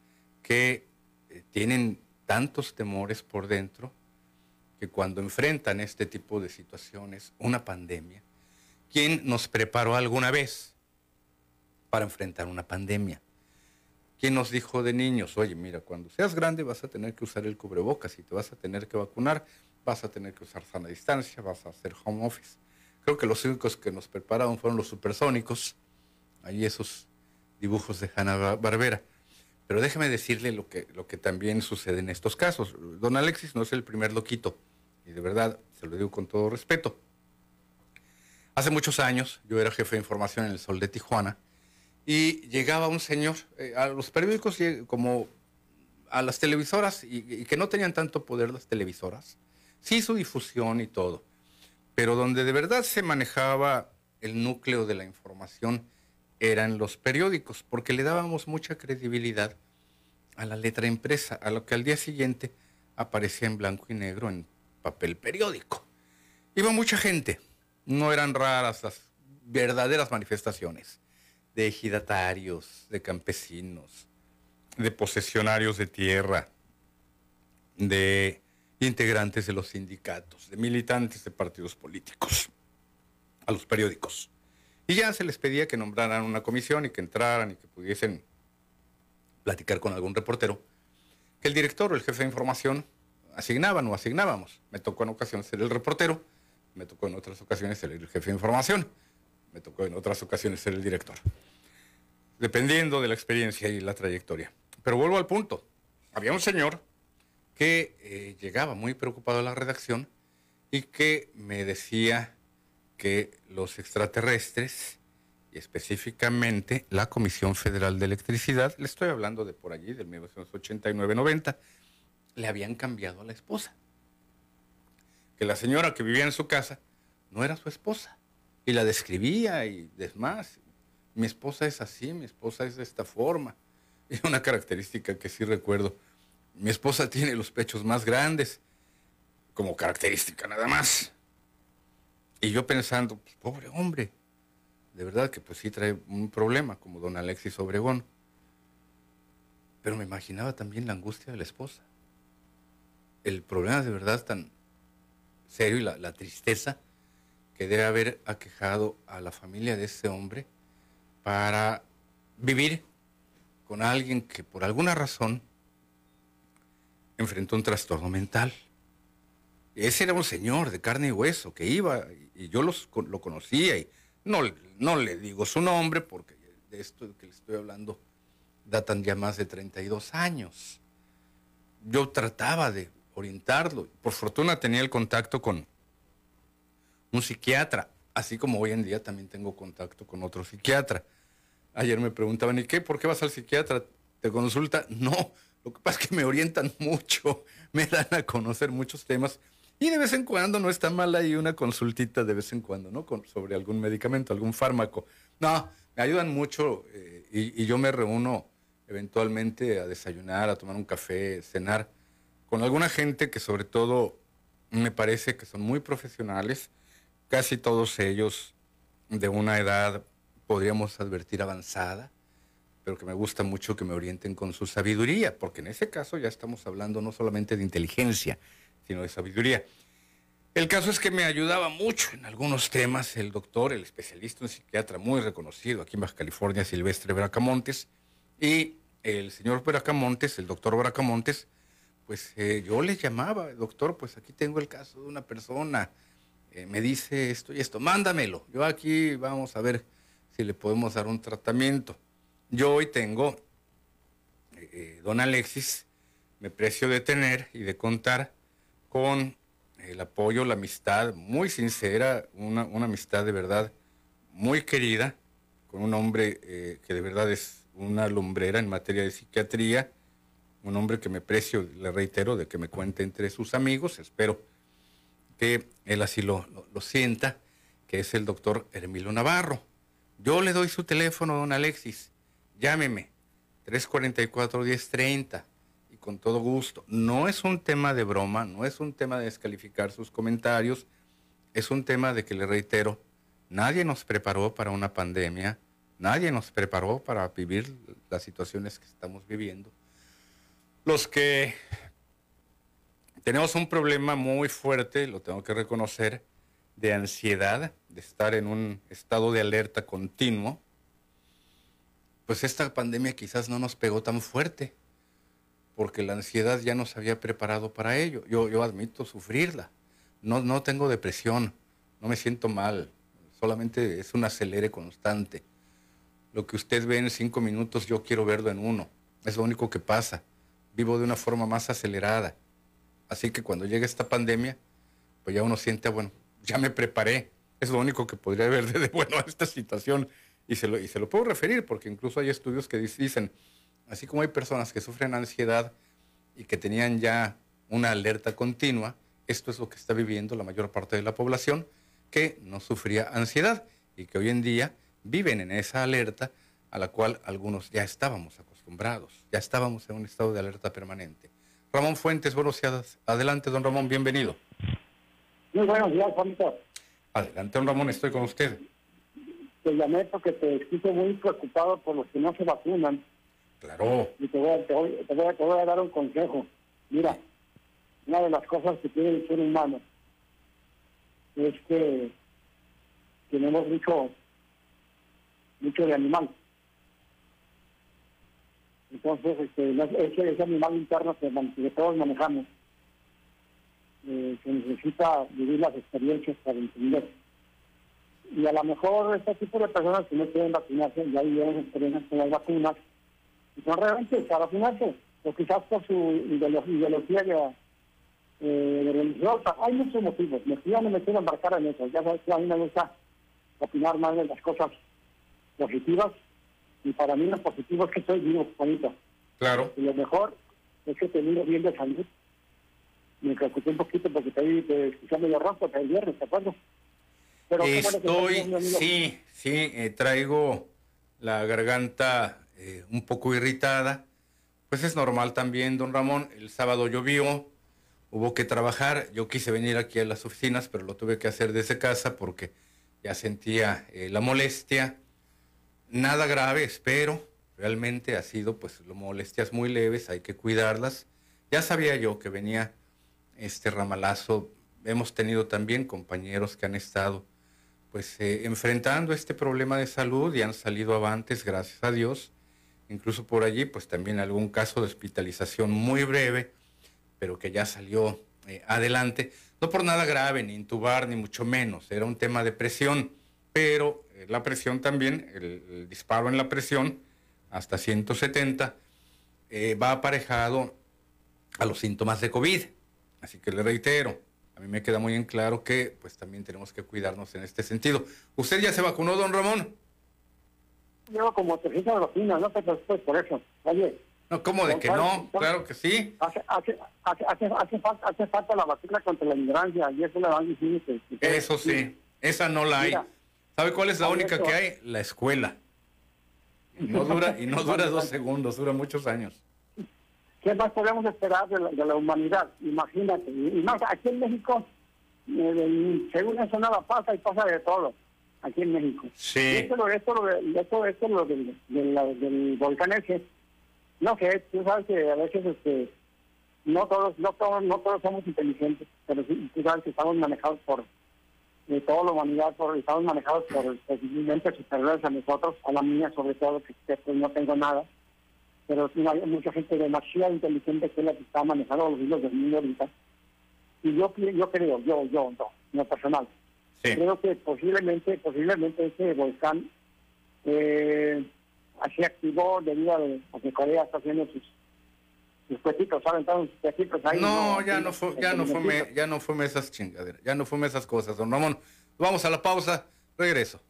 que eh, tienen tantos temores por dentro que cuando enfrentan este tipo de situaciones, una pandemia, ¿quién nos preparó alguna vez para enfrentar una pandemia? ¿Quién nos dijo de niños, oye, mira, cuando seas grande vas a tener que usar el cubrebocas y te vas a tener que vacunar, vas a tener que usar sana distancia, vas a hacer home office? Creo que los únicos que nos prepararon fueron los supersónicos, ahí esos dibujos de Hanna Barbera. Pero déjeme decirle lo que, lo que también sucede en estos casos. Don Alexis no es el primer loquito, y de verdad se lo digo con todo respeto. Hace muchos años yo era jefe de información en el Sol de Tijuana y llegaba un señor eh, a los periódicos como a las televisoras y, y, que no tenían tanto poder las televisoras. Sí, su difusión y todo pero donde de verdad se manejaba el núcleo de la información eran los periódicos, porque le dábamos mucha credibilidad a la letra impresa, a lo que al día siguiente aparecía en blanco y negro en papel periódico. Iba mucha gente, no eran raras las verdaderas manifestaciones de ejidatarios, de campesinos, de posesionarios de tierra, de integrantes de los sindicatos, de militantes de partidos políticos, a los periódicos. Y ya se les pedía que nombraran una comisión y que entraran y que pudiesen platicar con algún reportero, que el director o el jefe de información asignaban o asignábamos. Me tocó en ocasiones ser el reportero, me tocó en otras ocasiones ser el jefe de información, me tocó en otras ocasiones ser el director, dependiendo de la experiencia y la trayectoria. Pero vuelvo al punto. Había un señor que eh, llegaba muy preocupado a la redacción y que me decía que los extraterrestres, y específicamente la Comisión Federal de Electricidad, le estoy hablando de por allí, del 1989-90, le habían cambiado a la esposa. Que la señora que vivía en su casa no era su esposa. Y la describía y demás. Mi esposa es así, mi esposa es de esta forma. Y una característica que sí recuerdo mi esposa tiene los pechos más grandes, como característica nada más. Y yo pensando, pues, pobre hombre, de verdad que pues sí trae un problema, como don Alexis Obregón. Pero me imaginaba también la angustia de la esposa. El problema de verdad tan serio y la, la tristeza que debe haber aquejado a la familia de ese hombre para vivir con alguien que por alguna razón enfrentó un trastorno mental. Ese era un señor de carne y hueso que iba, y yo los, lo conocía, y no, no le digo su nombre porque de esto que le estoy hablando datan ya más de 32 años. Yo trataba de orientarlo. Por fortuna tenía el contacto con un psiquiatra, así como hoy en día también tengo contacto con otro psiquiatra. Ayer me preguntaban, ¿y qué? ¿Por qué vas al psiquiatra? ¿Te consulta? No, lo que pasa es que me orientan mucho, me dan a conocer muchos temas y de vez en cuando no está mal ahí una consultita de vez en cuando, ¿no? Sobre algún medicamento, algún fármaco. No, me ayudan mucho eh, y, y, yo me reúno eventualmente a desayunar, a tomar un café, cenar con alguna gente que sobre todo me parece que son muy profesionales, casi todos ellos de una edad, podríamos advertir, avanzada pero que me gusta mucho que me orienten con su sabiduría, porque en ese caso ya estamos hablando no solamente de inteligencia, sino de sabiduría. El caso es que me ayudaba mucho en algunos temas el doctor, el especialista, un psiquiatra muy reconocido aquí en Baja California, Silvestre Bracamontes, y el señor Bracamontes, el doctor Bracamontes, pues eh, yo le llamaba, doctor, pues aquí tengo el caso de una persona, eh, me dice esto y esto, mándamelo, yo aquí vamos a ver si le podemos dar un tratamiento. Yo hoy tengo, eh, don Alexis, me precio de tener y de contar con el apoyo, la amistad muy sincera, una, amistad de verdad muy querida, con un hombre eh, que de verdad es una lumbrera en materia de psiquiatría, un hombre que me precio, le reitero, de que me cuente entre sus amigos, espero que él así lo, lo sienta, que es el doctor Hermilo Navarro. Yo le doy su teléfono, don Alexis, llámeme, 344-1030, y con todo gusto. No es un tema de broma, no es un tema de descalificar sus comentarios, es un tema de que le reitero, nadie nos preparó para una pandemia, nadie nos preparó para vivir las situaciones que estamos viviendo. Los que tenemos un problema muy fuerte, lo tengo que reconocer, de ansiedad, de estar en un estado de alerta continuo, pues esta pandemia quizás no nos pegó tan fuerte, porque la ansiedad ya nos había preparado para ello. Yo, admito sufrirla. No, no tengo depresión, no me siento mal, solamente es un acelere constante. Lo que usted ve en cinco minutos, yo quiero verlo en uno. Es lo único que pasa. Vivo de una forma más acelerada. Así que cuando llega esta pandemia, pues ya uno siente, ah, bueno, ya me preparé. Es lo único que podría ver de bueno a esta situación y se, lo, y se lo puedo referir porque incluso hay estudios que dicen, así como hay personas que sufren ansiedad y que tenían ya una alerta continua, esto es lo que está viviendo la mayor parte de la población que no sufría ansiedad y que hoy en día viven en esa alerta a la cual algunos ya estábamos acostumbrados, ya estábamos en un estado de alerta permanente. Ramón Fuentes, buenos días. Adelante, don Ramón, bienvenido. Muy buenos días, Juanito. Adelante, don Ramón, estoy con usted te llamé porque te escucho muy preocupado por los que no se vacunan. Claro. Y te voy, a, te, voy, a, dar un consejo. Mira, una de las cosas que tiene el ser humano es que tenemos mucho, mucho de animal. Entonces, este, ese, ese animal interno que, que todos manejamos, eh, que necesita vivir las experiencias para entender y a lo mejor este tipo de personas que no quieren vacunarse ya vivieron experiencias con las vacunas y son realmente para vacunarse o quizás por su ideología de, eh, religiosa. Hay muchos motivos me ya no me quiero embarcar en eso ya sabes que a mí me gusta opinar más de las cosas positivas y para mí lo positivo es que soy vivo bonito. Claro. Y lo mejor es que te miro bien de salud me preocupé un poquito porque te, te escuché medio rojo el viernes ¿te acuerdas? Estoy, sí, sí, eh, traigo la garganta eh, un poco irritada. Pues es normal también, don Ramón. El sábado llovió, hubo que trabajar. Yo quise venir aquí a las oficinas, pero lo tuve que hacer desde casa porque ya sentía eh, la molestia. Nada grave, espero. Realmente ha sido, pues, molestias muy leves, hay que cuidarlas. Ya sabía yo que venía este ramalazo. Hemos tenido también compañeros que han estado pues eh, enfrentando este problema de salud y han salido avantes, gracias a Dios. Incluso por allí, pues también algún caso de hospitalización muy breve, pero que ya salió eh, adelante. No por nada grave, ni intubar, ni mucho menos. Era un tema de presión, pero eh, la presión también, el, disparo en la presión, hasta 170, va aparejado a los síntomas de COVID. Así que le reitero, a mí me queda muy en claro que pues también tenemos que cuidarnos en este sentido. ¿Usted ya se vacunó, don Ramón? Llevo como 300 vacunas, no te preocupes por eso. Oye. No, ¿cómo de que no? Claro que sí. Hace, hace, hace, hace, falta, hace falta la vacuna contra la ignorancia y eso la van diciendo que, Eso sí, esa no la hay. ¿Sabe cuál es la única que hay? La escuela. no dura, y no dura dos segundos, dura muchos años. ¿Qué más podemos esperar de la, humanidad? Imagínate. Y más, aquí en México, eh, según eso nada pasa y pasa de todo. aquí en México. Sí. esto, esto, esto, esto, lo del, del, del volcán ese, no sé, tú sabes que a veces este no todos no todos no todos somos inteligentes pero sí, tú sabes que estamos manejados por de toda la humanidad por estamos manejados por posiblemente superiores a nosotros a la mía sobre todo que pues, no tengo nada pero hay mucha gente demasiado inteligente que es la que está manejando los hilos del mundo ahorita. Y yo yo creo yo yo no no personal. Creo que posiblemente posiblemente ese volcán eh, se activó debido a que Corea está haciendo sus no, ya no, fue, ya no fume, ya no fume esas chingaderas, ya no fume esas cosas, don Ramón. Vamos a la pausa, regreso.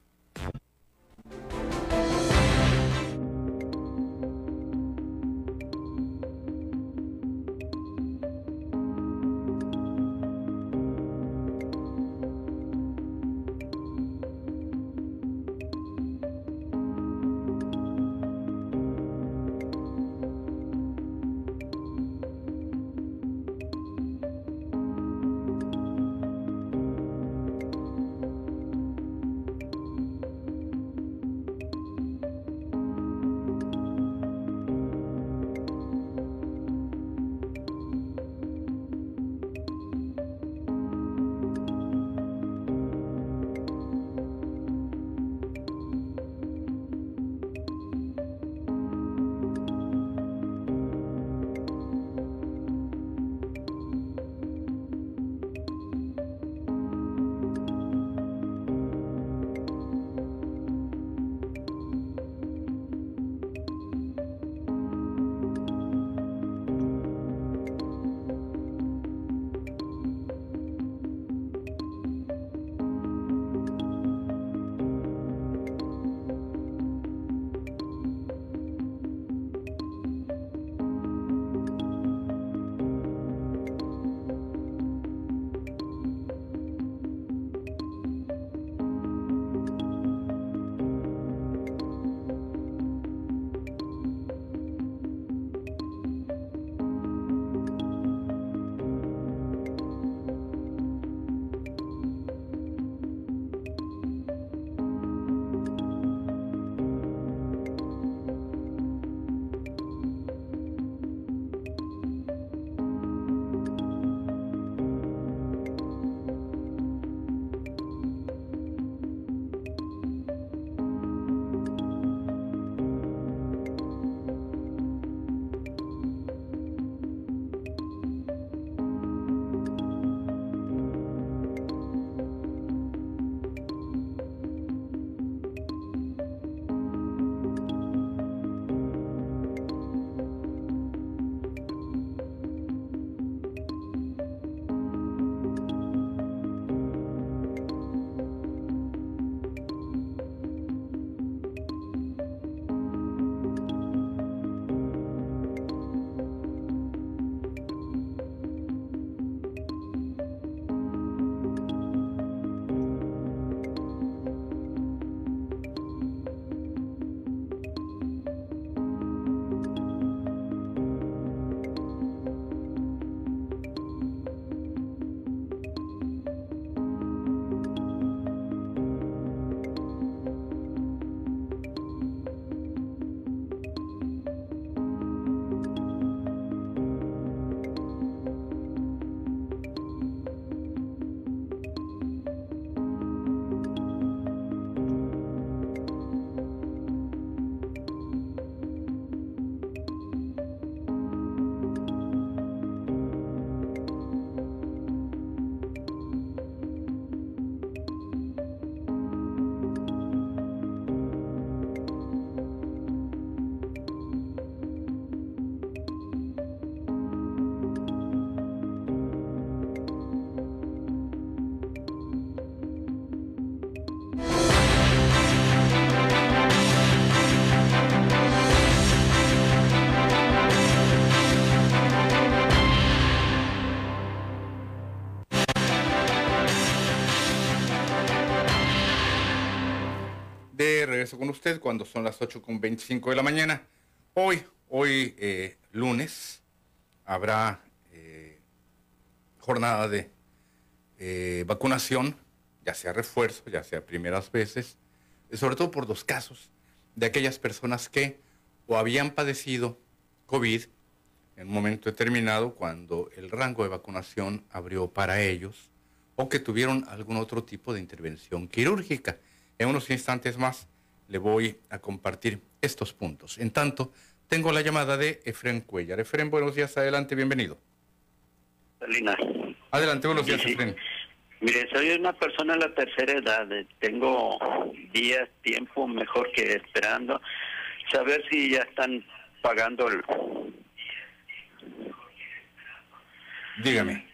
Regreso con usted cuando son las 8 con 25 de la mañana. Hoy, hoy eh, lunes, habrá eh, jornada de eh, vacunación ya sea refuerzo, ya sea primeras veces, sobre todo por dos casos de aquellas personas que o habían padecido COVID en un momento determinado cuando el rango de vacunación abrió para ellos o que tuvieron algún otro tipo de intervención quirúrgica. En unos instantes más le voy a compartir estos puntos. En tanto, tengo la llamada de Efren Cuellar. Efren, buenos días, adelante, bienvenido. Adelante, buenos días, Efren. Mire, soy una persona de la tercera edad, tengo días, tiempo mejor que esperando saber si ya están pagando el... Dígame.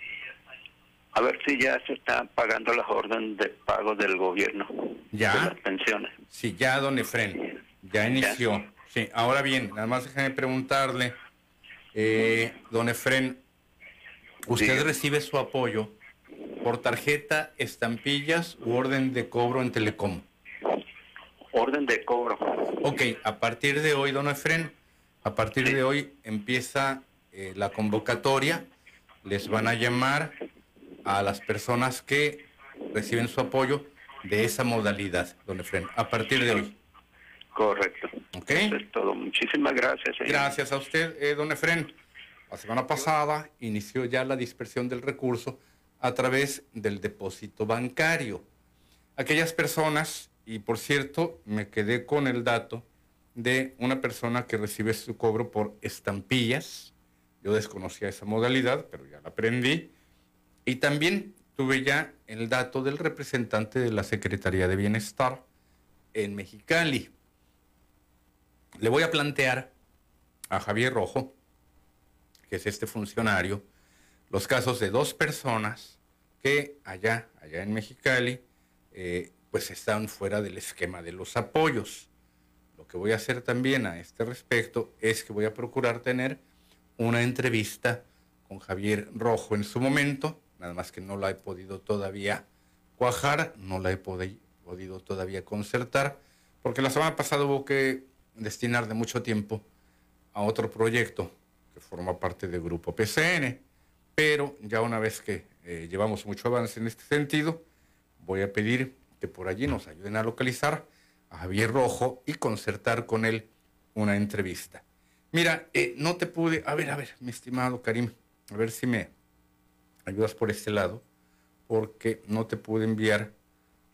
A ver si ya se están pagando las órdenes de pago del gobierno. ¿Ya? De las pensiones. Sí, ya, don Efren. Ya inició. Sí, ahora bien, nada más déjame preguntarle, eh, don Efren, ¿usted recibe su apoyo por tarjeta, estampillas u orden de cobro en Telecom? Orden de cobro. Ok, a partir de hoy, don Efren, a partir de hoy empieza eh, la convocatoria. Les van a llamar a las personas que reciben su apoyo de esa modalidad, don Efren, a partir de hoy. Correcto. Ok. Eso es todo. Muchísimas gracias. Gracias a usted, eh, don Efren. La semana pasada inició ya la dispersión del recurso a través del depósito bancario. Aquellas personas y por cierto, me quedé con el dato de una persona que recibe su cobro por estampillas. Yo desconocía esa modalidad, pero ya la aprendí. Y también tuve ya el dato del representante de la Secretaría de Bienestar en Mexicali. Le voy a plantear a Javier Rojo, que es este funcionario, los casos de dos personas que allá, allá en Mexicali, eh, pues están fuera del esquema de los apoyos. Lo que voy a hacer también a este respecto es que voy a procurar tener una entrevista con Javier Rojo en su momento, nada más que no la he podido todavía cuajar, no la he podido todavía concertar, porque la semana pasada hubo que destinar de mucho tiempo a otro proyecto que forma parte del grupo PCN, pero ya una vez que eh, llevamos mucho avance en este sentido, voy a pedir que por allí nos ayuden a localizar a Javier Rojo y concertar con él una entrevista. Mira, eh, no te pude, a ver, a ver, mi estimado Karim, a ver si me ayudas por este lado, porque no te pude enviar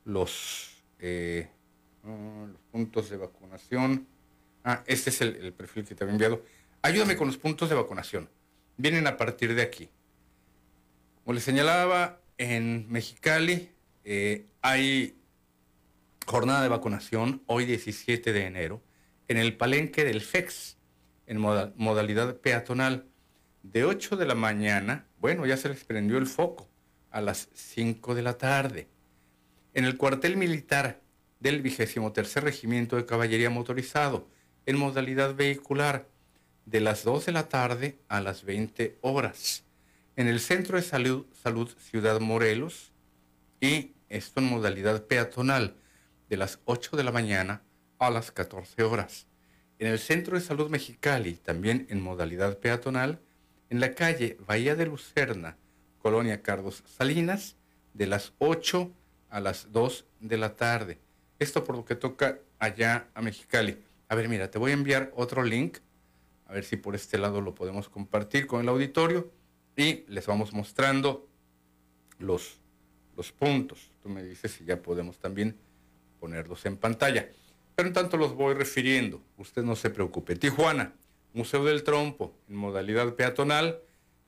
los, eh, los puntos de vacunación. Ah, este es el, el perfil que te había enviado. Ayúdame con los puntos de vacunación. Vienen a partir de aquí. Como les señalaba, en Mexicali eh, hay jornada de vacunación hoy 17 de enero en el palenque del FEX en modalidad peatonal de 8 de la mañana, bueno, ya se les prendió el foco, a las 5 de la tarde. En el cuartel militar del 23 Regimiento de Caballería Motorizado, en modalidad vehicular, de las 2 de la tarde a las 20 horas. En el Centro de Salud, Salud Ciudad Morelos, y esto en modalidad peatonal de las 8 de la mañana a las 14 horas. En el Centro de Salud Mexicali, también en modalidad peatonal, en la calle Bahía de Lucerna, Colonia Carlos Salinas, de las 8 a las 2 de la tarde. Esto por lo que toca allá a Mexicali. A ver, mira, te voy a enviar otro link, a ver si por este lado lo podemos compartir con el auditorio y les vamos mostrando los los puntos. Tú me dices si ya podemos también ponerlos en pantalla. Pero en tanto los voy refiriendo. Usted no se preocupe. Tijuana, Museo del Trompo, en modalidad peatonal,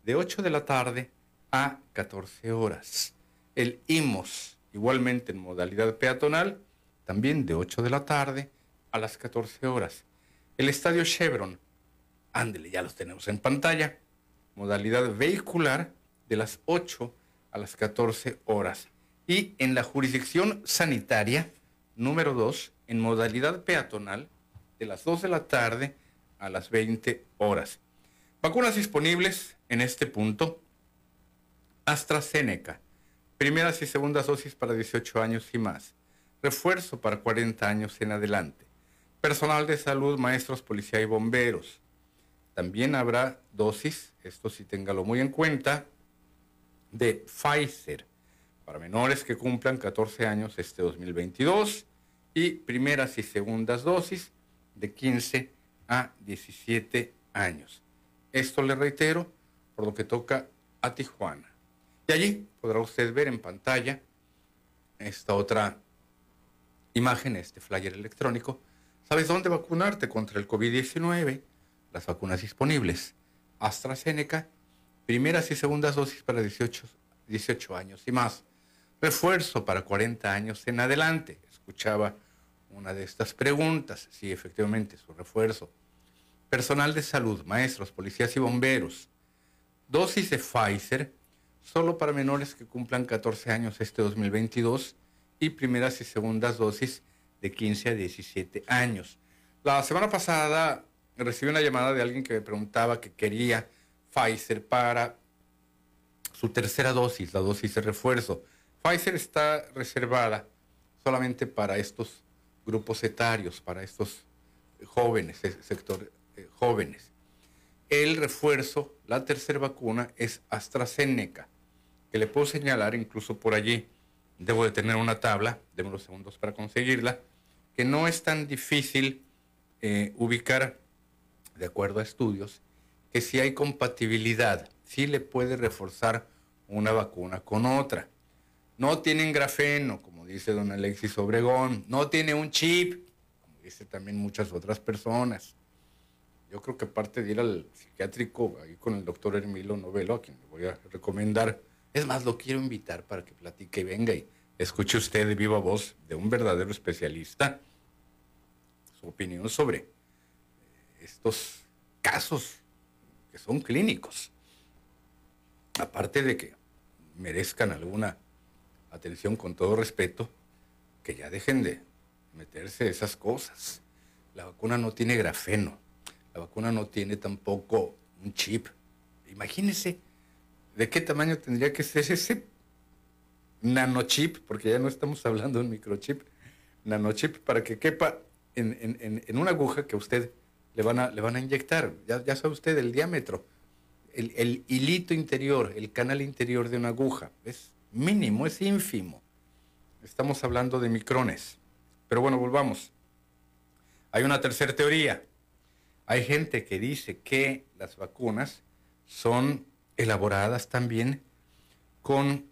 de 8 de la tarde a 14 horas. El IMOS, igualmente en modalidad peatonal, también de 8 de la tarde a las 14 horas. El Estadio Chevron, ándele, ya los tenemos en pantalla. Modalidad vehicular de las 8 a las 14 horas. Y en la jurisdicción sanitaria, número 2, en modalidad peatonal, de las 2 de la tarde a las 20 horas. Vacunas disponibles en este punto. AstraZeneca, primeras y segundas dosis para 18 años y más. Refuerzo para 40 años en adelante. Personal de salud, maestros, policía y bomberos. También habrá dosis, esto sí téngalo muy en cuenta, de Pfizer para menores que cumplan 14 años este 2022 y primeras y segundas dosis de 15 a 17 años. Esto le reitero por lo que toca a Tijuana. Y allí podrá usted ver en pantalla esta otra imagen, este flyer electrónico. ¿Sabes dónde vacunarte contra el COVID-19? Las vacunas disponibles. AstraZeneca, primeras y segundas dosis para 18, 18 años y más. Refuerzo para 40 años en adelante. Escuchaba una de estas preguntas. Sí, efectivamente, su refuerzo. Personal de salud, maestros, policías y bomberos. Dosis de Pfizer solo para menores que cumplan 14 años este 2022 y primeras y segundas dosis de 15 a 17 años. La semana pasada recibí una llamada de alguien que me preguntaba que quería Pfizer para su tercera dosis, la dosis de refuerzo. Pfizer está reservada solamente para estos grupos etarios, para estos jóvenes, sector eh, jóvenes. El refuerzo, la tercera vacuna es AstraZeneca, que le puedo señalar incluso por allí. Debo de tener una tabla, denme unos segundos para conseguirla, que no es tan difícil eh, ubicar, de acuerdo a estudios, que si hay compatibilidad, si le puede reforzar una vacuna con otra. No tienen grafeno, como dice don Alexis Obregón, no tiene un chip, como dice también muchas otras personas. Yo creo que aparte de ir al psiquiátrico, ahí con el doctor Hermilo Novelo, a quien le voy a recomendar, es más, lo quiero invitar para que platique y venga y escuche usted de viva voz de un verdadero especialista su opinión sobre estos casos que son clínicos. Aparte de que merezcan alguna atención con todo respeto, que ya dejen de meterse esas cosas. La vacuna no tiene grafeno, la vacuna no tiene tampoco un chip. Imagínese de qué tamaño tendría que ser ese nanochip, porque ya no estamos hablando de un microchip, nanochip para que quepa en, una aguja que usted le van a, a inyectar. Ya, sabe usted el diámetro, el, el hilito interior, el canal interior de una aguja. Es mínimo, es ínfimo. Estamos hablando de micrones. Pero bueno, volvamos. Hay una tercera teoría. Hay gente que dice que las vacunas son elaboradas también con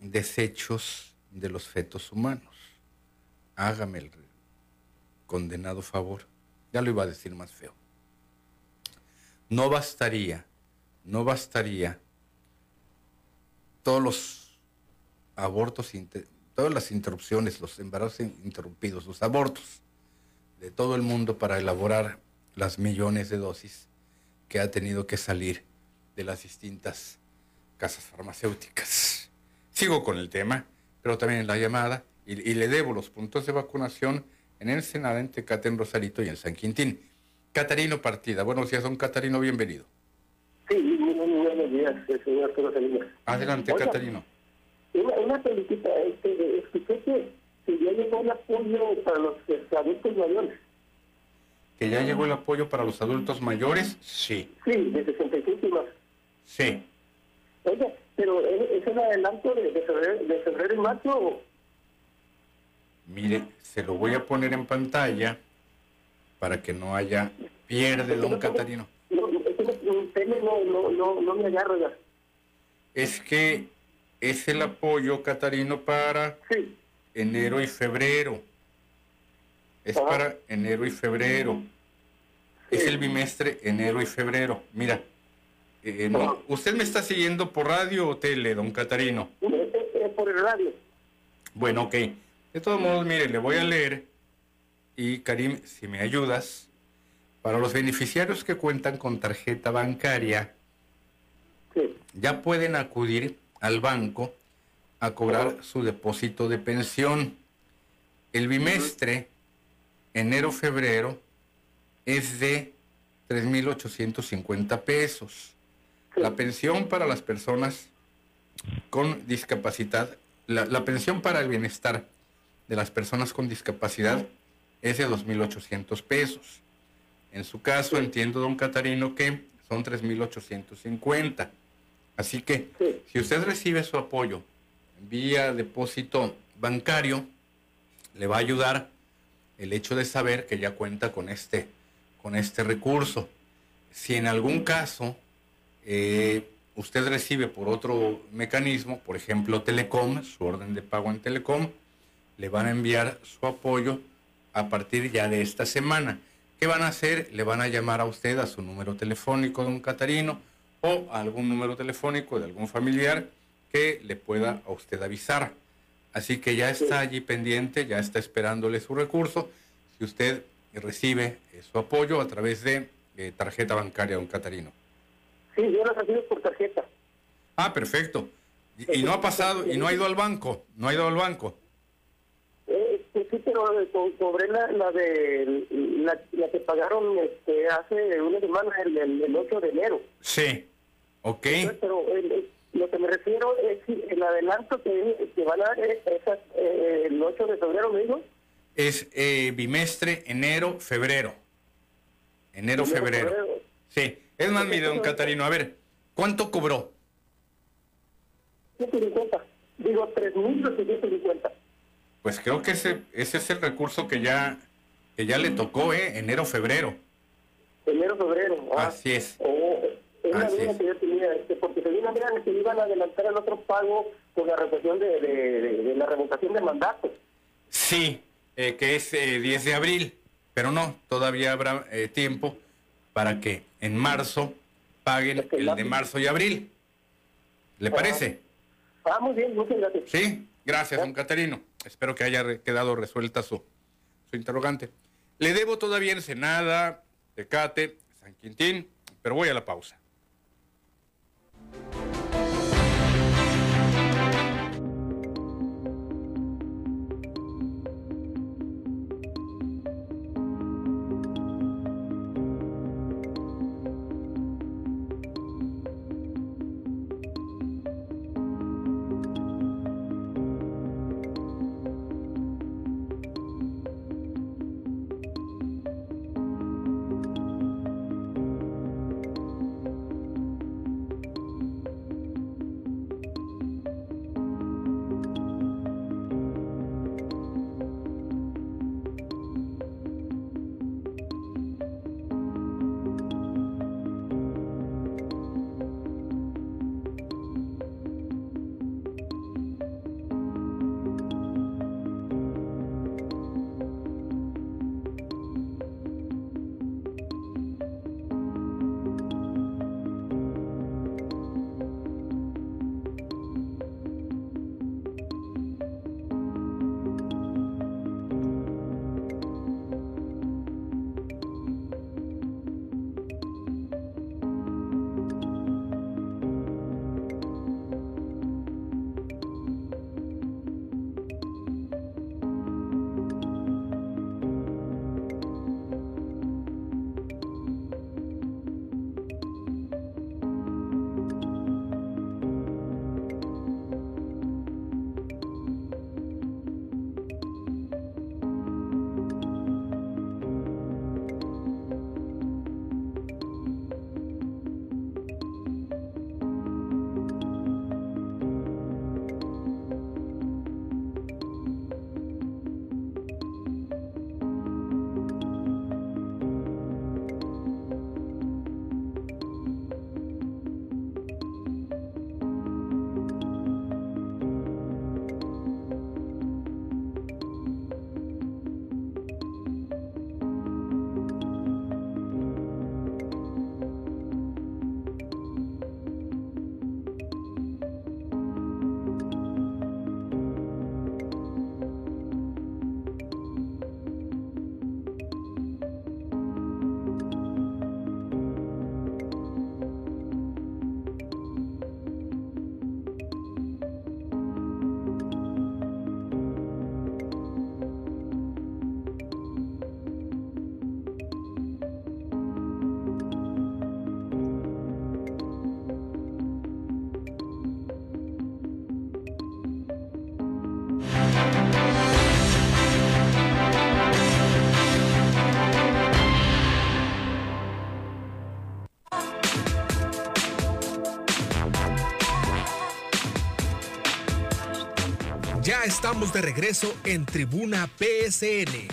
desechos de los fetos humanos. Hágame el condenado favor. Ya lo iba a decir más feo. No bastaría, no bastaría todos los abortos, todas las interrupciones, los embarazos interrumpidos, los abortos de todo el mundo para elaborar las millones de dosis que ha tenido que salir de las distintas casas farmacéuticas. Sigo con el tema, pero también en la llamada, y, le debo los puntos de vacunación en Ensenada, en Tecate, en Rosarito y en San Quintín. Catarino Partida. Buenos días, don Catarino, bienvenido. Sí, muy, buenos días, señor Adelante, Catarino. Una, una este, escuché que, que ya llegó el apoyo para los adultos mayores. ¿Que ya llegó el apoyo para los adultos mayores? Sí. Sí, de 65 y más. Sí. Oye, pero ¿es el adelanto de, de, febrero, de febrero y marzo? Mire, se lo voy a poner en pantalla para que no haya pierde, don Catarino. No, no, no, no, me agarra Es que es el apoyo, Catarino, para enero y febrero. Es para enero y febrero. Es el bimestre enero y febrero. Mira, eh, no, ¿Usted me está siguiendo por radio o tele, don Catarino? Por el radio. Bueno, ok. De todos modos, mire, le voy a leer y Karim, si me ayudas, para los beneficiarios que cuentan con tarjeta bancaria, ya pueden acudir al banco a cobrar su depósito de pensión. El bimestre, enero-febrero, es de 3.850 pesos. La pensión para las personas con discapacidad, la, pensión para el bienestar de las personas con discapacidad es de 2.800 pesos. En su caso, entiendo, don Catarino, que son 3.850. Así que, si usted recibe su apoyo vía depósito bancario, le va a ayudar el hecho de saber que ya cuenta con este, con este recurso. Si en algún caso eh, usted recibe por otro mecanismo, por ejemplo Telecom, su orden de pago en Telecom, le van a enviar su apoyo a partir ya de esta semana. ¿Qué van a hacer? Le van a llamar a usted a su número telefónico de un catarino o algún número telefónico de algún familiar que le pueda a usted avisar. Así que ya está allí pendiente, ya está esperándole su recurso. Si usted recibe eh, su apoyo a través de eh, tarjeta bancaria, don Catarino. Sí, yo lo recibo por tarjeta. Ah, perfecto. Y, y no ha pasado, y no ha ido al banco, no ha ido al banco. Eh, sí, sí, pero cobré la, la de la, la que pagaron este, hace una semana, el, el 8 de enero. Sí. Ok. Entonces, Pero lo que me refiero es si el adelanto que, que van a dar es, es, eh, el 8 de febrero, dijo. Es eh, bimestre, enero, febrero. Enero, Enero, febrero. febrero. Sí. Es más, mire, don Catarino, a ver, ¿cuánto cobró? 150. Digo, 3.750. Pues creo que ese, ese es el recurso que ya, que ya le tocó, ¿eh? Enero, febrero. Enero, febrero. Ah. Así es. Oh, es Así duda es. que yo tenía, este, porque se vino a ver que iban a adelantar el otro pago con la revocación de, de, de- de la revocación de mandato. Sí, eh, que es eh, 10 de abril, pero no, todavía habrá eh, tiempo para que en marzo paguen el de marzo y abril. ¿Le parece? Ah, muy bien, muchas gracias. Sí, gracias, don Catarino. Espero que haya re- quedado resuelta su, su interrogante. Le debo todavía Ensenada, Tecate, San Quintín, pero voy a la pausa. Thank you. Ya estamos de regreso en Tribuna PSN.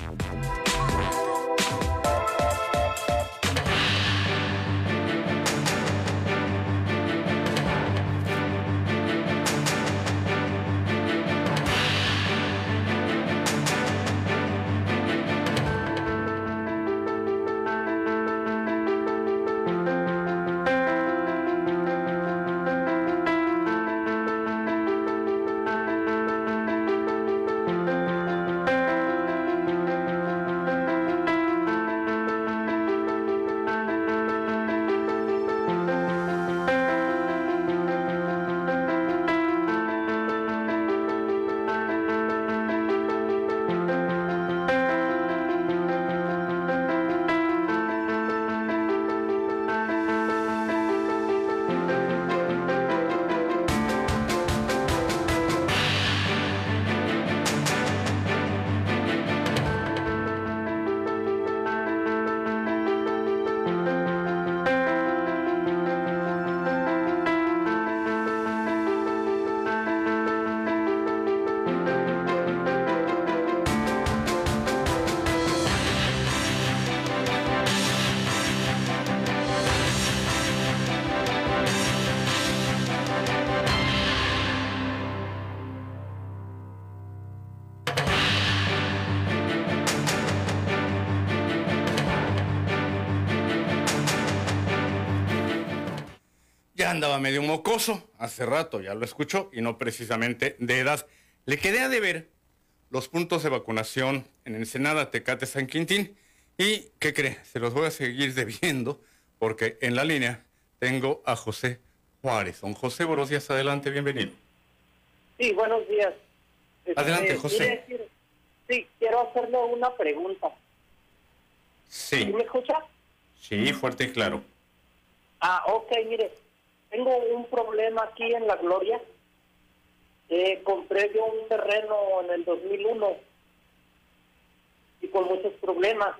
Andaba medio mocoso, hace rato ya lo escuchó, y no precisamente de edad. Le quedé a deber los puntos de vacunación en Ensenada, Tecate, San Quintín. ¿Y qué cree? Se los voy a seguir debiendo porque en la línea tengo a José Juárez. Don José, buenos días, adelante, bienvenido. Sí, buenos días. Adelante, Eh, José. sí, quiero hacerle una pregunta. ¿Sí me escucha? sí, fuerte y claro. Ah, ok, mire, tengo un problema aquí en La Gloria. Eh, compré yo un terreno en el 2001 y con muchos problemas.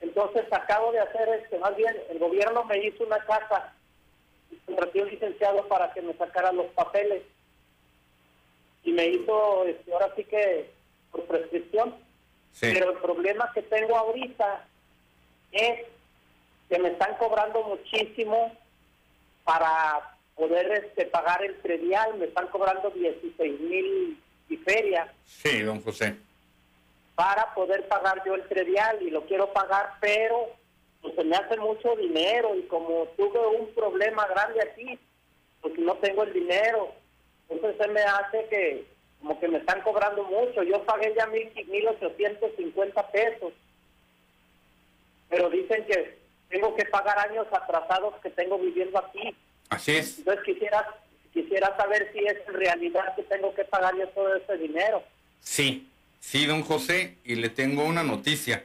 Entonces acabo de hacer, este, más bien, el gobierno me hizo una casa y contraté un licenciado para que me sacara los papeles. Y me hizo, este, ahora sí que, por prescripción. Sí. Pero el problema que tengo ahorita es que me están cobrando muchísimo para poder este, pagar el predial. Me están cobrando 16 mil y feria Sí, don José. para poder pagar yo el predial y lo quiero pagar, pero pues se me hace mucho dinero y como tuve un problema grande aquí, pues no tengo el dinero. Entonces se me hace que como que me están cobrando mucho. Yo pagué ya mil, 1.850 pesos. Pero dicen que tengo que pagar años atrasados que tengo viviendo aquí. Así es. Entonces quisiera quisiera saber si es en realidad que tengo que pagar yo todo ese dinero. Sí, sí, don José, y le tengo una noticia.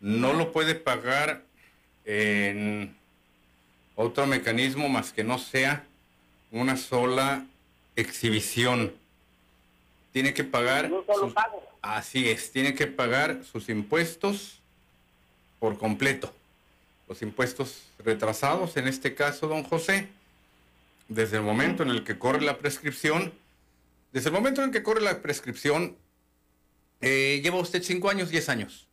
No lo puede pagar en otro mecanismo más que no sea una sola exhibición. Tiene que pagar... Un solo sus- pago. Así es, tiene que pagar sus impuestos por completo. Los impuestos retrasados, en este caso, don José, desde el momento en el que corre la prescripción, desde el momento en el que corre la prescripción, eh, lleva usted cinco años, diez años.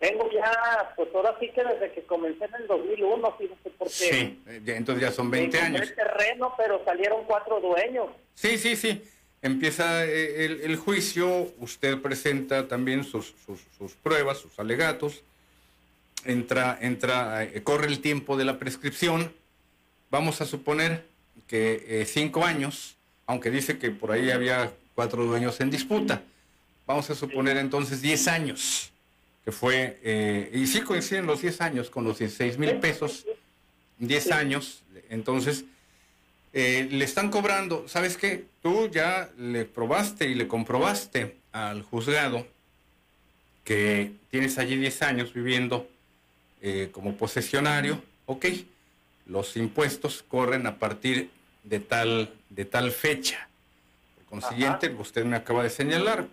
Tengo ya, pues ahora sí que desde que comencé en el 2001, fíjate, porque Sí, eh, entonces ya son me 20 compré años. el terreno, pero salieron cuatro dueños. Sí, sí, sí. Empieza eh, el, el juicio, usted presenta también sus, sus, sus pruebas, sus alegatos, entra, entra, eh, corre el tiempo de la prescripción. Vamos a suponer que eh, cinco años, aunque dice que por ahí había cuatro dueños en disputa. Vamos a suponer entonces 10 años, que fue, eh, y sí coinciden los 10 años con los 16 mil pesos, 10 años, entonces eh, le están cobrando, ¿sabes qué? Tú ya le probaste y le comprobaste al juzgado que tienes allí 10 años viviendo eh, como posesionario, ok, los impuestos corren a partir de tal, de tal fecha. Por consiguiente, usted me acaba de señalar,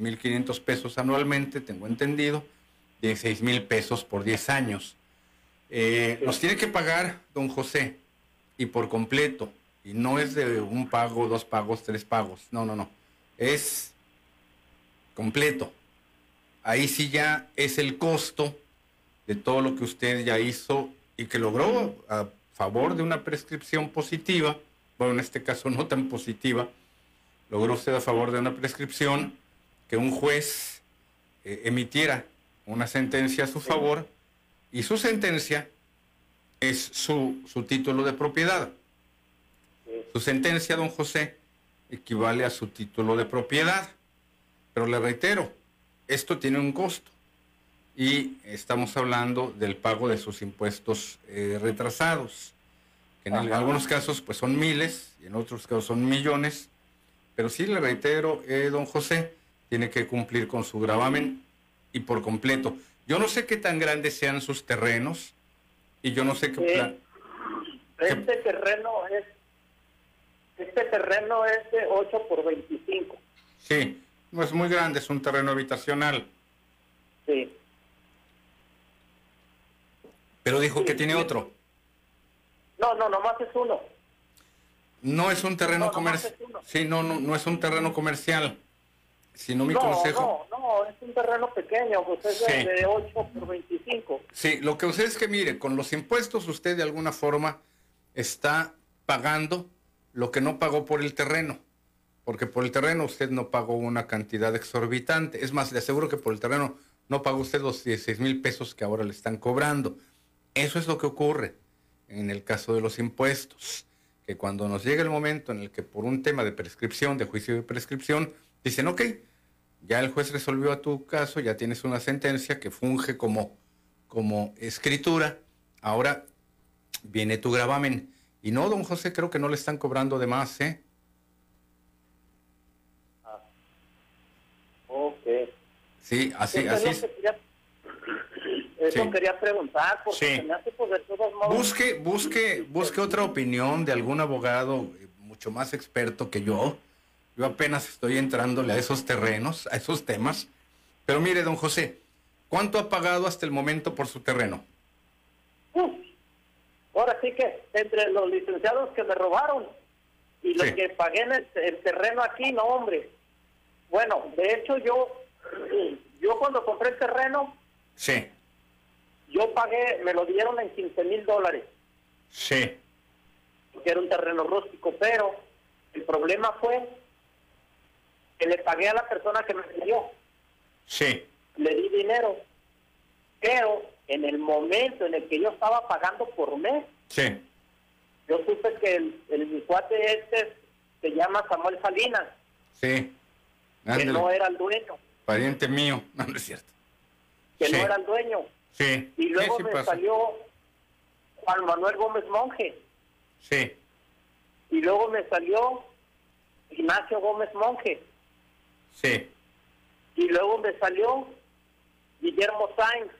1.500 pesos anualmente, tengo entendido, 16 mil pesos por 10 años. Eh, Nos tiene que pagar, don José, y por completo, Y no es de un pago, dos pagos, tres pagos. No, no, no. Es completo. Ahí sí ya es el costo de todo lo que usted ya hizo y que logró a favor de una prescripción positiva, bueno, en este caso no tan positiva, logró usted a favor de una prescripción que un juez eh, emitiera una sentencia a su favor y su sentencia es su, su título de propiedad. Su sentencia, don José, equivale a su título de propiedad. Pero le reitero, esto tiene un costo y estamos hablando del pago de sus impuestos eh, retrasados, que en algunos casos pues son miles y en otros casos son millones, pero sí le reitero, eh, don José, tiene que cumplir con su gravamen y por completo. Yo no sé qué tan grandes sean sus terrenos y yo no sé qué... Este terreno es este terreno es de 8 por 25. Sí, no es muy grande, es un terreno habitacional. Sí. Pero dijo que tiene otro. No, no, nomás es uno. No es un terreno comercial. Sí, no, no, no es un terreno comercial. Si no, mi consejo. No, no, es un terreno pequeño, pues es de 8 por 25. Sí, lo que usted es que mire, con los impuestos usted de alguna forma está pagando lo que no pagó por el terreno, porque por el terreno usted no pagó una cantidad exorbitante. Es más, le aseguro que por el terreno no pagó usted los 16 mil pesos que ahora le están cobrando. Eso es lo que ocurre en el caso de los impuestos, que cuando nos llega el momento en el que por un tema de prescripción, de juicio de prescripción, dicen, ok, ya el juez resolvió a tu caso, ya tienes una sentencia que funge como, como escritura, ahora viene tu gravamen. Y no, don José, creo que no le están cobrando de más, ¿eh? Ah. Ok. Sí, así, así es. Eso quería preguntar, porque se me hace pues, de todos modos... Busque, busque, busque otra opinión de algún abogado eh, mucho más experto que yo. Yo apenas estoy entrándole a esos terrenos, a esos temas. Pero mire, don José, ¿cuánto ha pagado hasta el momento por su terreno? Ahora sí que entre los licenciados que me robaron y los que pagué en el, terreno aquí, no, hombre. Bueno, de hecho yo, yo cuando compré el terreno, sí. Yo pagué, me lo dieron en 15 mil dólares. Sí. Que era un terreno rústico, pero el problema fue que le pagué a la persona que me dio. Sí. Le di dinero, pero en el momento en el que yo estaba pagando por mes, sí. yo supe que el, el mi cuate este se llama Samuel Salinas. Sí. Que no era el dueño. Pariente mío, no, no es cierto. Que no era el dueño. Sí. Y luego me salió Juan Manuel Gómez Monje. Sí. Y luego me salió Ignacio Gómez Monje. Sí. Y luego me salió Guillermo Sainz.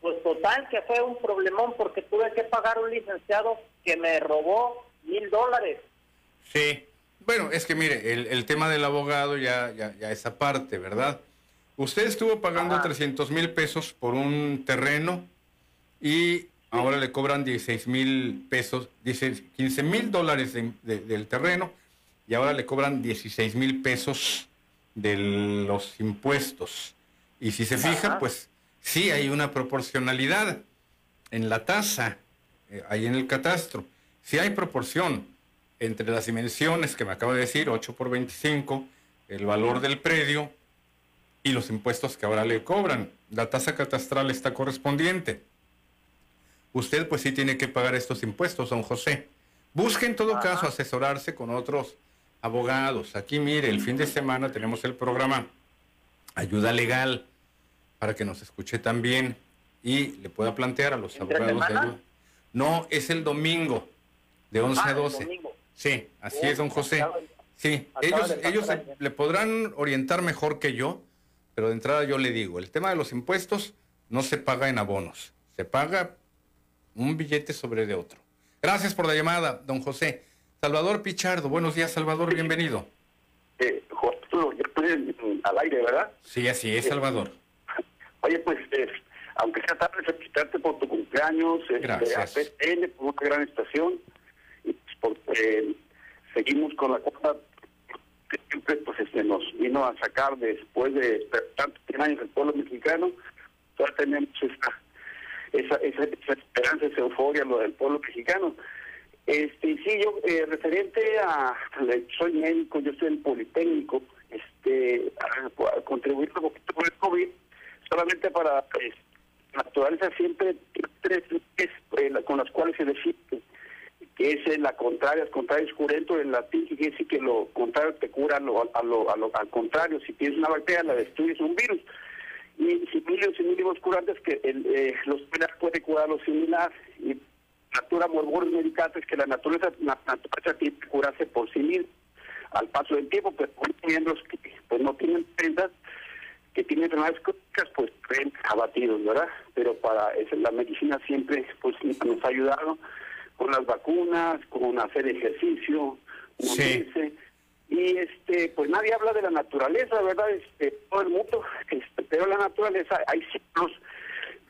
Pues total que fue un problemón porque tuve que pagar un licenciado que me robó mil dólares. Sí, bueno, es que mire, el, tema del abogado ya, ya, ya esa parte, ¿verdad? Usted estuvo pagando 300 mil pesos por un terreno y ahora le cobran 16 mil pesos, 15 mil dólares del terreno y ahora le cobran 16 mil pesos de los impuestos. Y si se fija, pues sí hay una proporcionalidad en la tasa, eh, ahí en el catastro. Sí hay proporción entre las dimensiones que me acaba de decir, 8 por 25, el valor del predio y los impuestos que ahora le cobran. La tasa catastral está correspondiente. Usted pues sí tiene que pagar estos impuestos, don José. Busque en todo caso asesorarse con otros abogados. Aquí mire, el fin de semana tenemos el programa Ayuda Legal para que nos escuche también y le pueda plantear a los abogados de ayuda. No, es el domingo, de 11 a 12. Sí, así es, don José. Sí, ellos, ellos le podrán orientar mejor que yo, pero de entrada yo le digo, el tema de los impuestos no se paga en abonos, se paga un billete sobre de otro. Gracias por la llamada, don José. Salvador Pichardo, buenos días, Salvador, bienvenido. Eh, yo estoy al aire, ¿verdad? Sí, así es, Salvador. Oye, pues, aunque sea tarde, felicitarte por tu cumpleaños. Este, Gracias. N por una gran estación. porque seguimos con la cosa siempre pues este nos vino a sacar después de tantos años el pueblo mexicano, todavía tenemos esa, esa, esa, esperanza, esa euforia, lo del pueblo mexicano. Este, sí, yo, eh, referente a, soy médico, yo soy el Politécnico, este, a, contribuir un poquito con el COVID, solamente para, pues, la naturaleza siempre tres es, eh, con las cuales se define que es la contraria, es contrario escurento en latín, que quiere que lo contrario te cura lo, a lo, a lo, al contrario, si tienes una bacteria la destruyes un virus. Y similios y curantes que el, eh, los puede curar lo similar y natura morbores medicates que la naturaleza, la naturaleza tiene que curarse por sí misma al paso del tiempo, pero miembros que pues no tienen prendas, que tienen enfermedades crónicas, pues ven abatidos, ¿verdad? Pero para eso, la medicina siempre pues nos ha ayudado con las vacunas, con hacer ejercicio, sí. y este pues nadie habla de la naturaleza, ¿verdad? Este, todo el mundo, este, pero la naturaleza hay ciclos,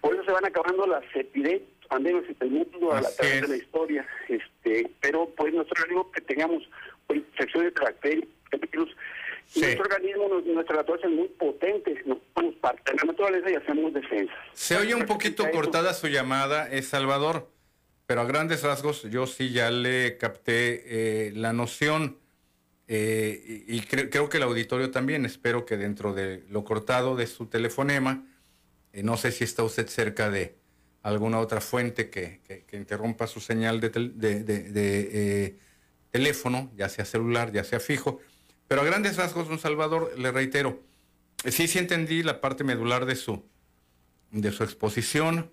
por eso se van acabando las epidemias, pandemias en el mundo a la través de la historia, este, pero pues nuestro organismo que tengamos pues, infecciones de bacterias, virus, Nuestro organismo, nuestra naturaleza es muy potente, nos somos parte de la naturaleza y hacemos defensa. Se oye un poquito cortada su llamada, es Salvador. Pero a grandes rasgos yo sí ya le capté eh, la noción eh, y, creo que el auditorio también. Espero que dentro de lo cortado de su telefonema, eh, no sé si está usted cerca de alguna otra fuente que, interrumpa su señal de, teléfono, ya sea celular, ya sea fijo. Pero a grandes rasgos, don Salvador, le reitero, sí, sí entendí la parte medular de su, de su exposición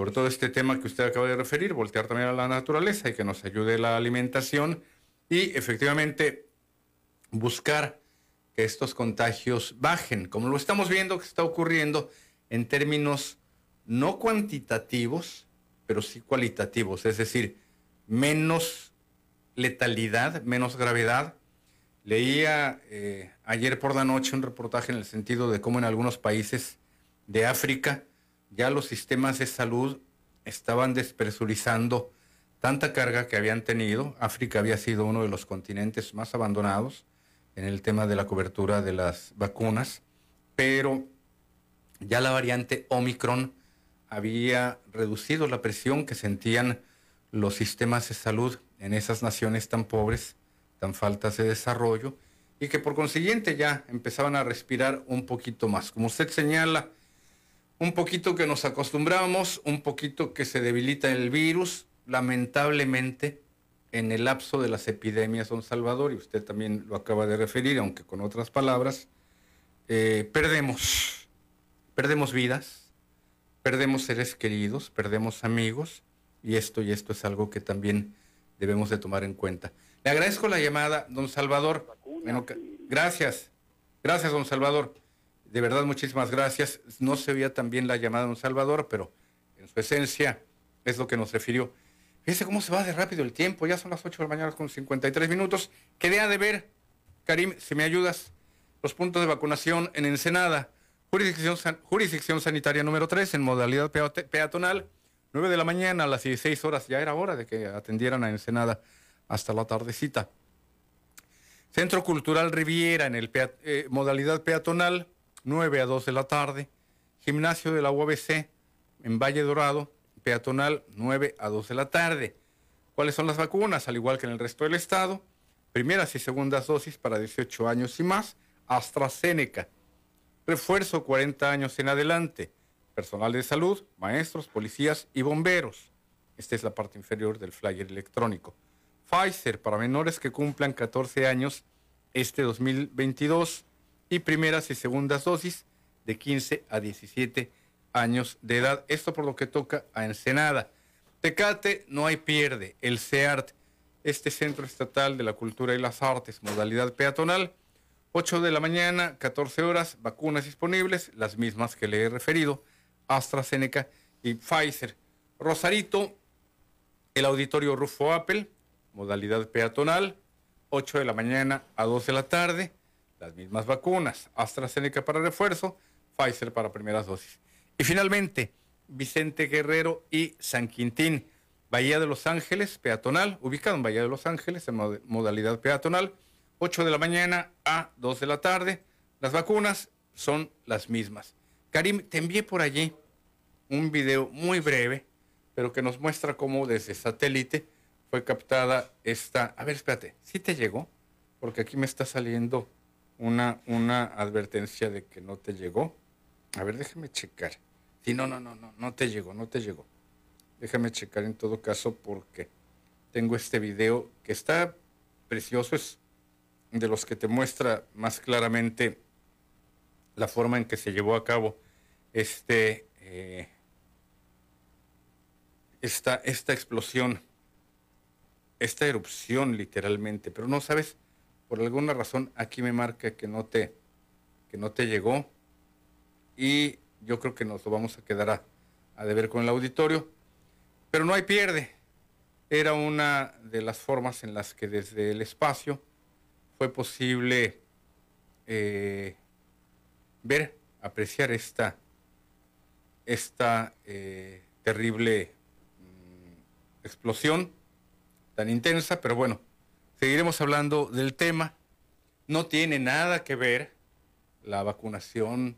sobre todo este tema que usted acaba de referir, voltear también a la naturaleza y que nos ayude la alimentación y efectivamente buscar que estos contagios bajen, como lo estamos viendo que está ocurriendo en términos no cuantitativos, pero sí cualitativos, es decir, menos letalidad, menos gravedad. Leía eh, ayer por la noche un reportaje en el sentido de cómo en algunos países de África, ya los sistemas de salud estaban despresurizando tanta carga que habían tenido. África había sido uno de los continentes más abandonados en el tema de la cobertura de las vacunas, pero ya la variante Omicron había reducido la presión que sentían los sistemas de salud en esas naciones tan pobres, tan faltas de desarrollo, y que por consiguiente ya empezaban a respirar un poquito más. Como usted señala, un poquito que nos acostumbramos, un poquito que se debilita el virus, lamentablemente en el lapso de las epidemias, don Salvador, y usted también lo acaba de referir, aunque con otras palabras, eh, perdemos, perdemos vidas, perdemos seres queridos, perdemos amigos, y esto y esto es algo que también debemos de tomar en cuenta. Le agradezco la llamada, don Salvador. gracias, gracias, don Salvador. De verdad, muchísimas gracias. No se veía también la llamada de don Salvador, pero en su esencia es lo que nos refirió. Fíjese cómo se va de rápido el tiempo. Ya son las 8 de la mañana con 53 minutos. Quedé a de ver, Karim, si me ayudas, los puntos de vacunación en Ensenada. Jurisdicción, jurisdicción sanitaria número 3 en modalidad peatonal. 9 de la mañana a las 16 horas. Ya era hora de que atendieran a Ensenada hasta la tardecita. Centro Cultural Riviera en el eh, modalidad peatonal. 9 a 2 de la tarde. Gimnasio de la UABC en Valle Dorado, peatonal 9 a 2 de la tarde. ¿Cuáles son las vacunas? Al igual que en el resto del estado, primeras y segundas dosis para 18 años y más, AstraZeneca. Refuerzo 40 años en adelante. Personal de salud, maestros, policías y bomberos. Esta es la parte inferior del flyer electrónico. Pfizer para menores que cumplan 14 años este 2022 y primeras y segundas dosis de 15 a 17 años de edad. Esto por lo que toca a Ensenada. Tecate no hay pierde. El CEART, este Centro Estatal de la Cultura y las Artes, modalidad peatonal, 8 de la mañana, 14 horas, vacunas disponibles, las mismas que le he referido, AstraZeneca y Pfizer. Rosarito, el auditorio Rufo Apple, modalidad peatonal, 8 de la mañana a 2 de la tarde, las mismas vacunas, AstraZeneca para refuerzo, Pfizer para primeras dosis. Y finalmente, Vicente Guerrero y San Quintín, Bahía de Los Ángeles, peatonal, ubicado en Bahía de Los Ángeles, en modalidad peatonal, 8 de la mañana a 2 de la tarde. Las vacunas son las mismas. Karim, te envié por allí un video muy breve, pero que nos muestra cómo desde satélite fue captada esta... A ver, espérate, ¿sí te llegó? Porque aquí me está saliendo una, una advertencia de que no te llegó. A ver, déjame checar. Sí, no, no, no, no, no te llegó, no te llegó. Déjame checar en todo caso porque tengo este video que está precioso, es de los que te muestra más claramente la forma en que se llevó a cabo este, eh, esta, esta explosión, esta erupción literalmente, pero no sabes, por alguna razón aquí me marca que no te, que no te llegó y yo creo que nos lo vamos a quedar a, a deber con el auditorio. Pero no hay pierde. Era una de las formas en las que desde el espacio fue posible eh, ver, apreciar esta, esta eh, terrible mm, explosión tan intensa, pero bueno, seguiremos hablando del tema. No tiene nada que ver la vacunación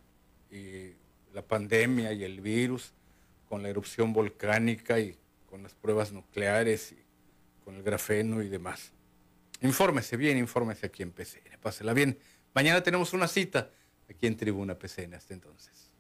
y la pandemia y el virus con la erupción volcánica y con las pruebas nucleares y con el grafeno y demás. Infórmese bien, infórmese aquí en PCN. Pásela bien. Mañana tenemos una cita aquí en Tribuna PCN. Hasta entonces.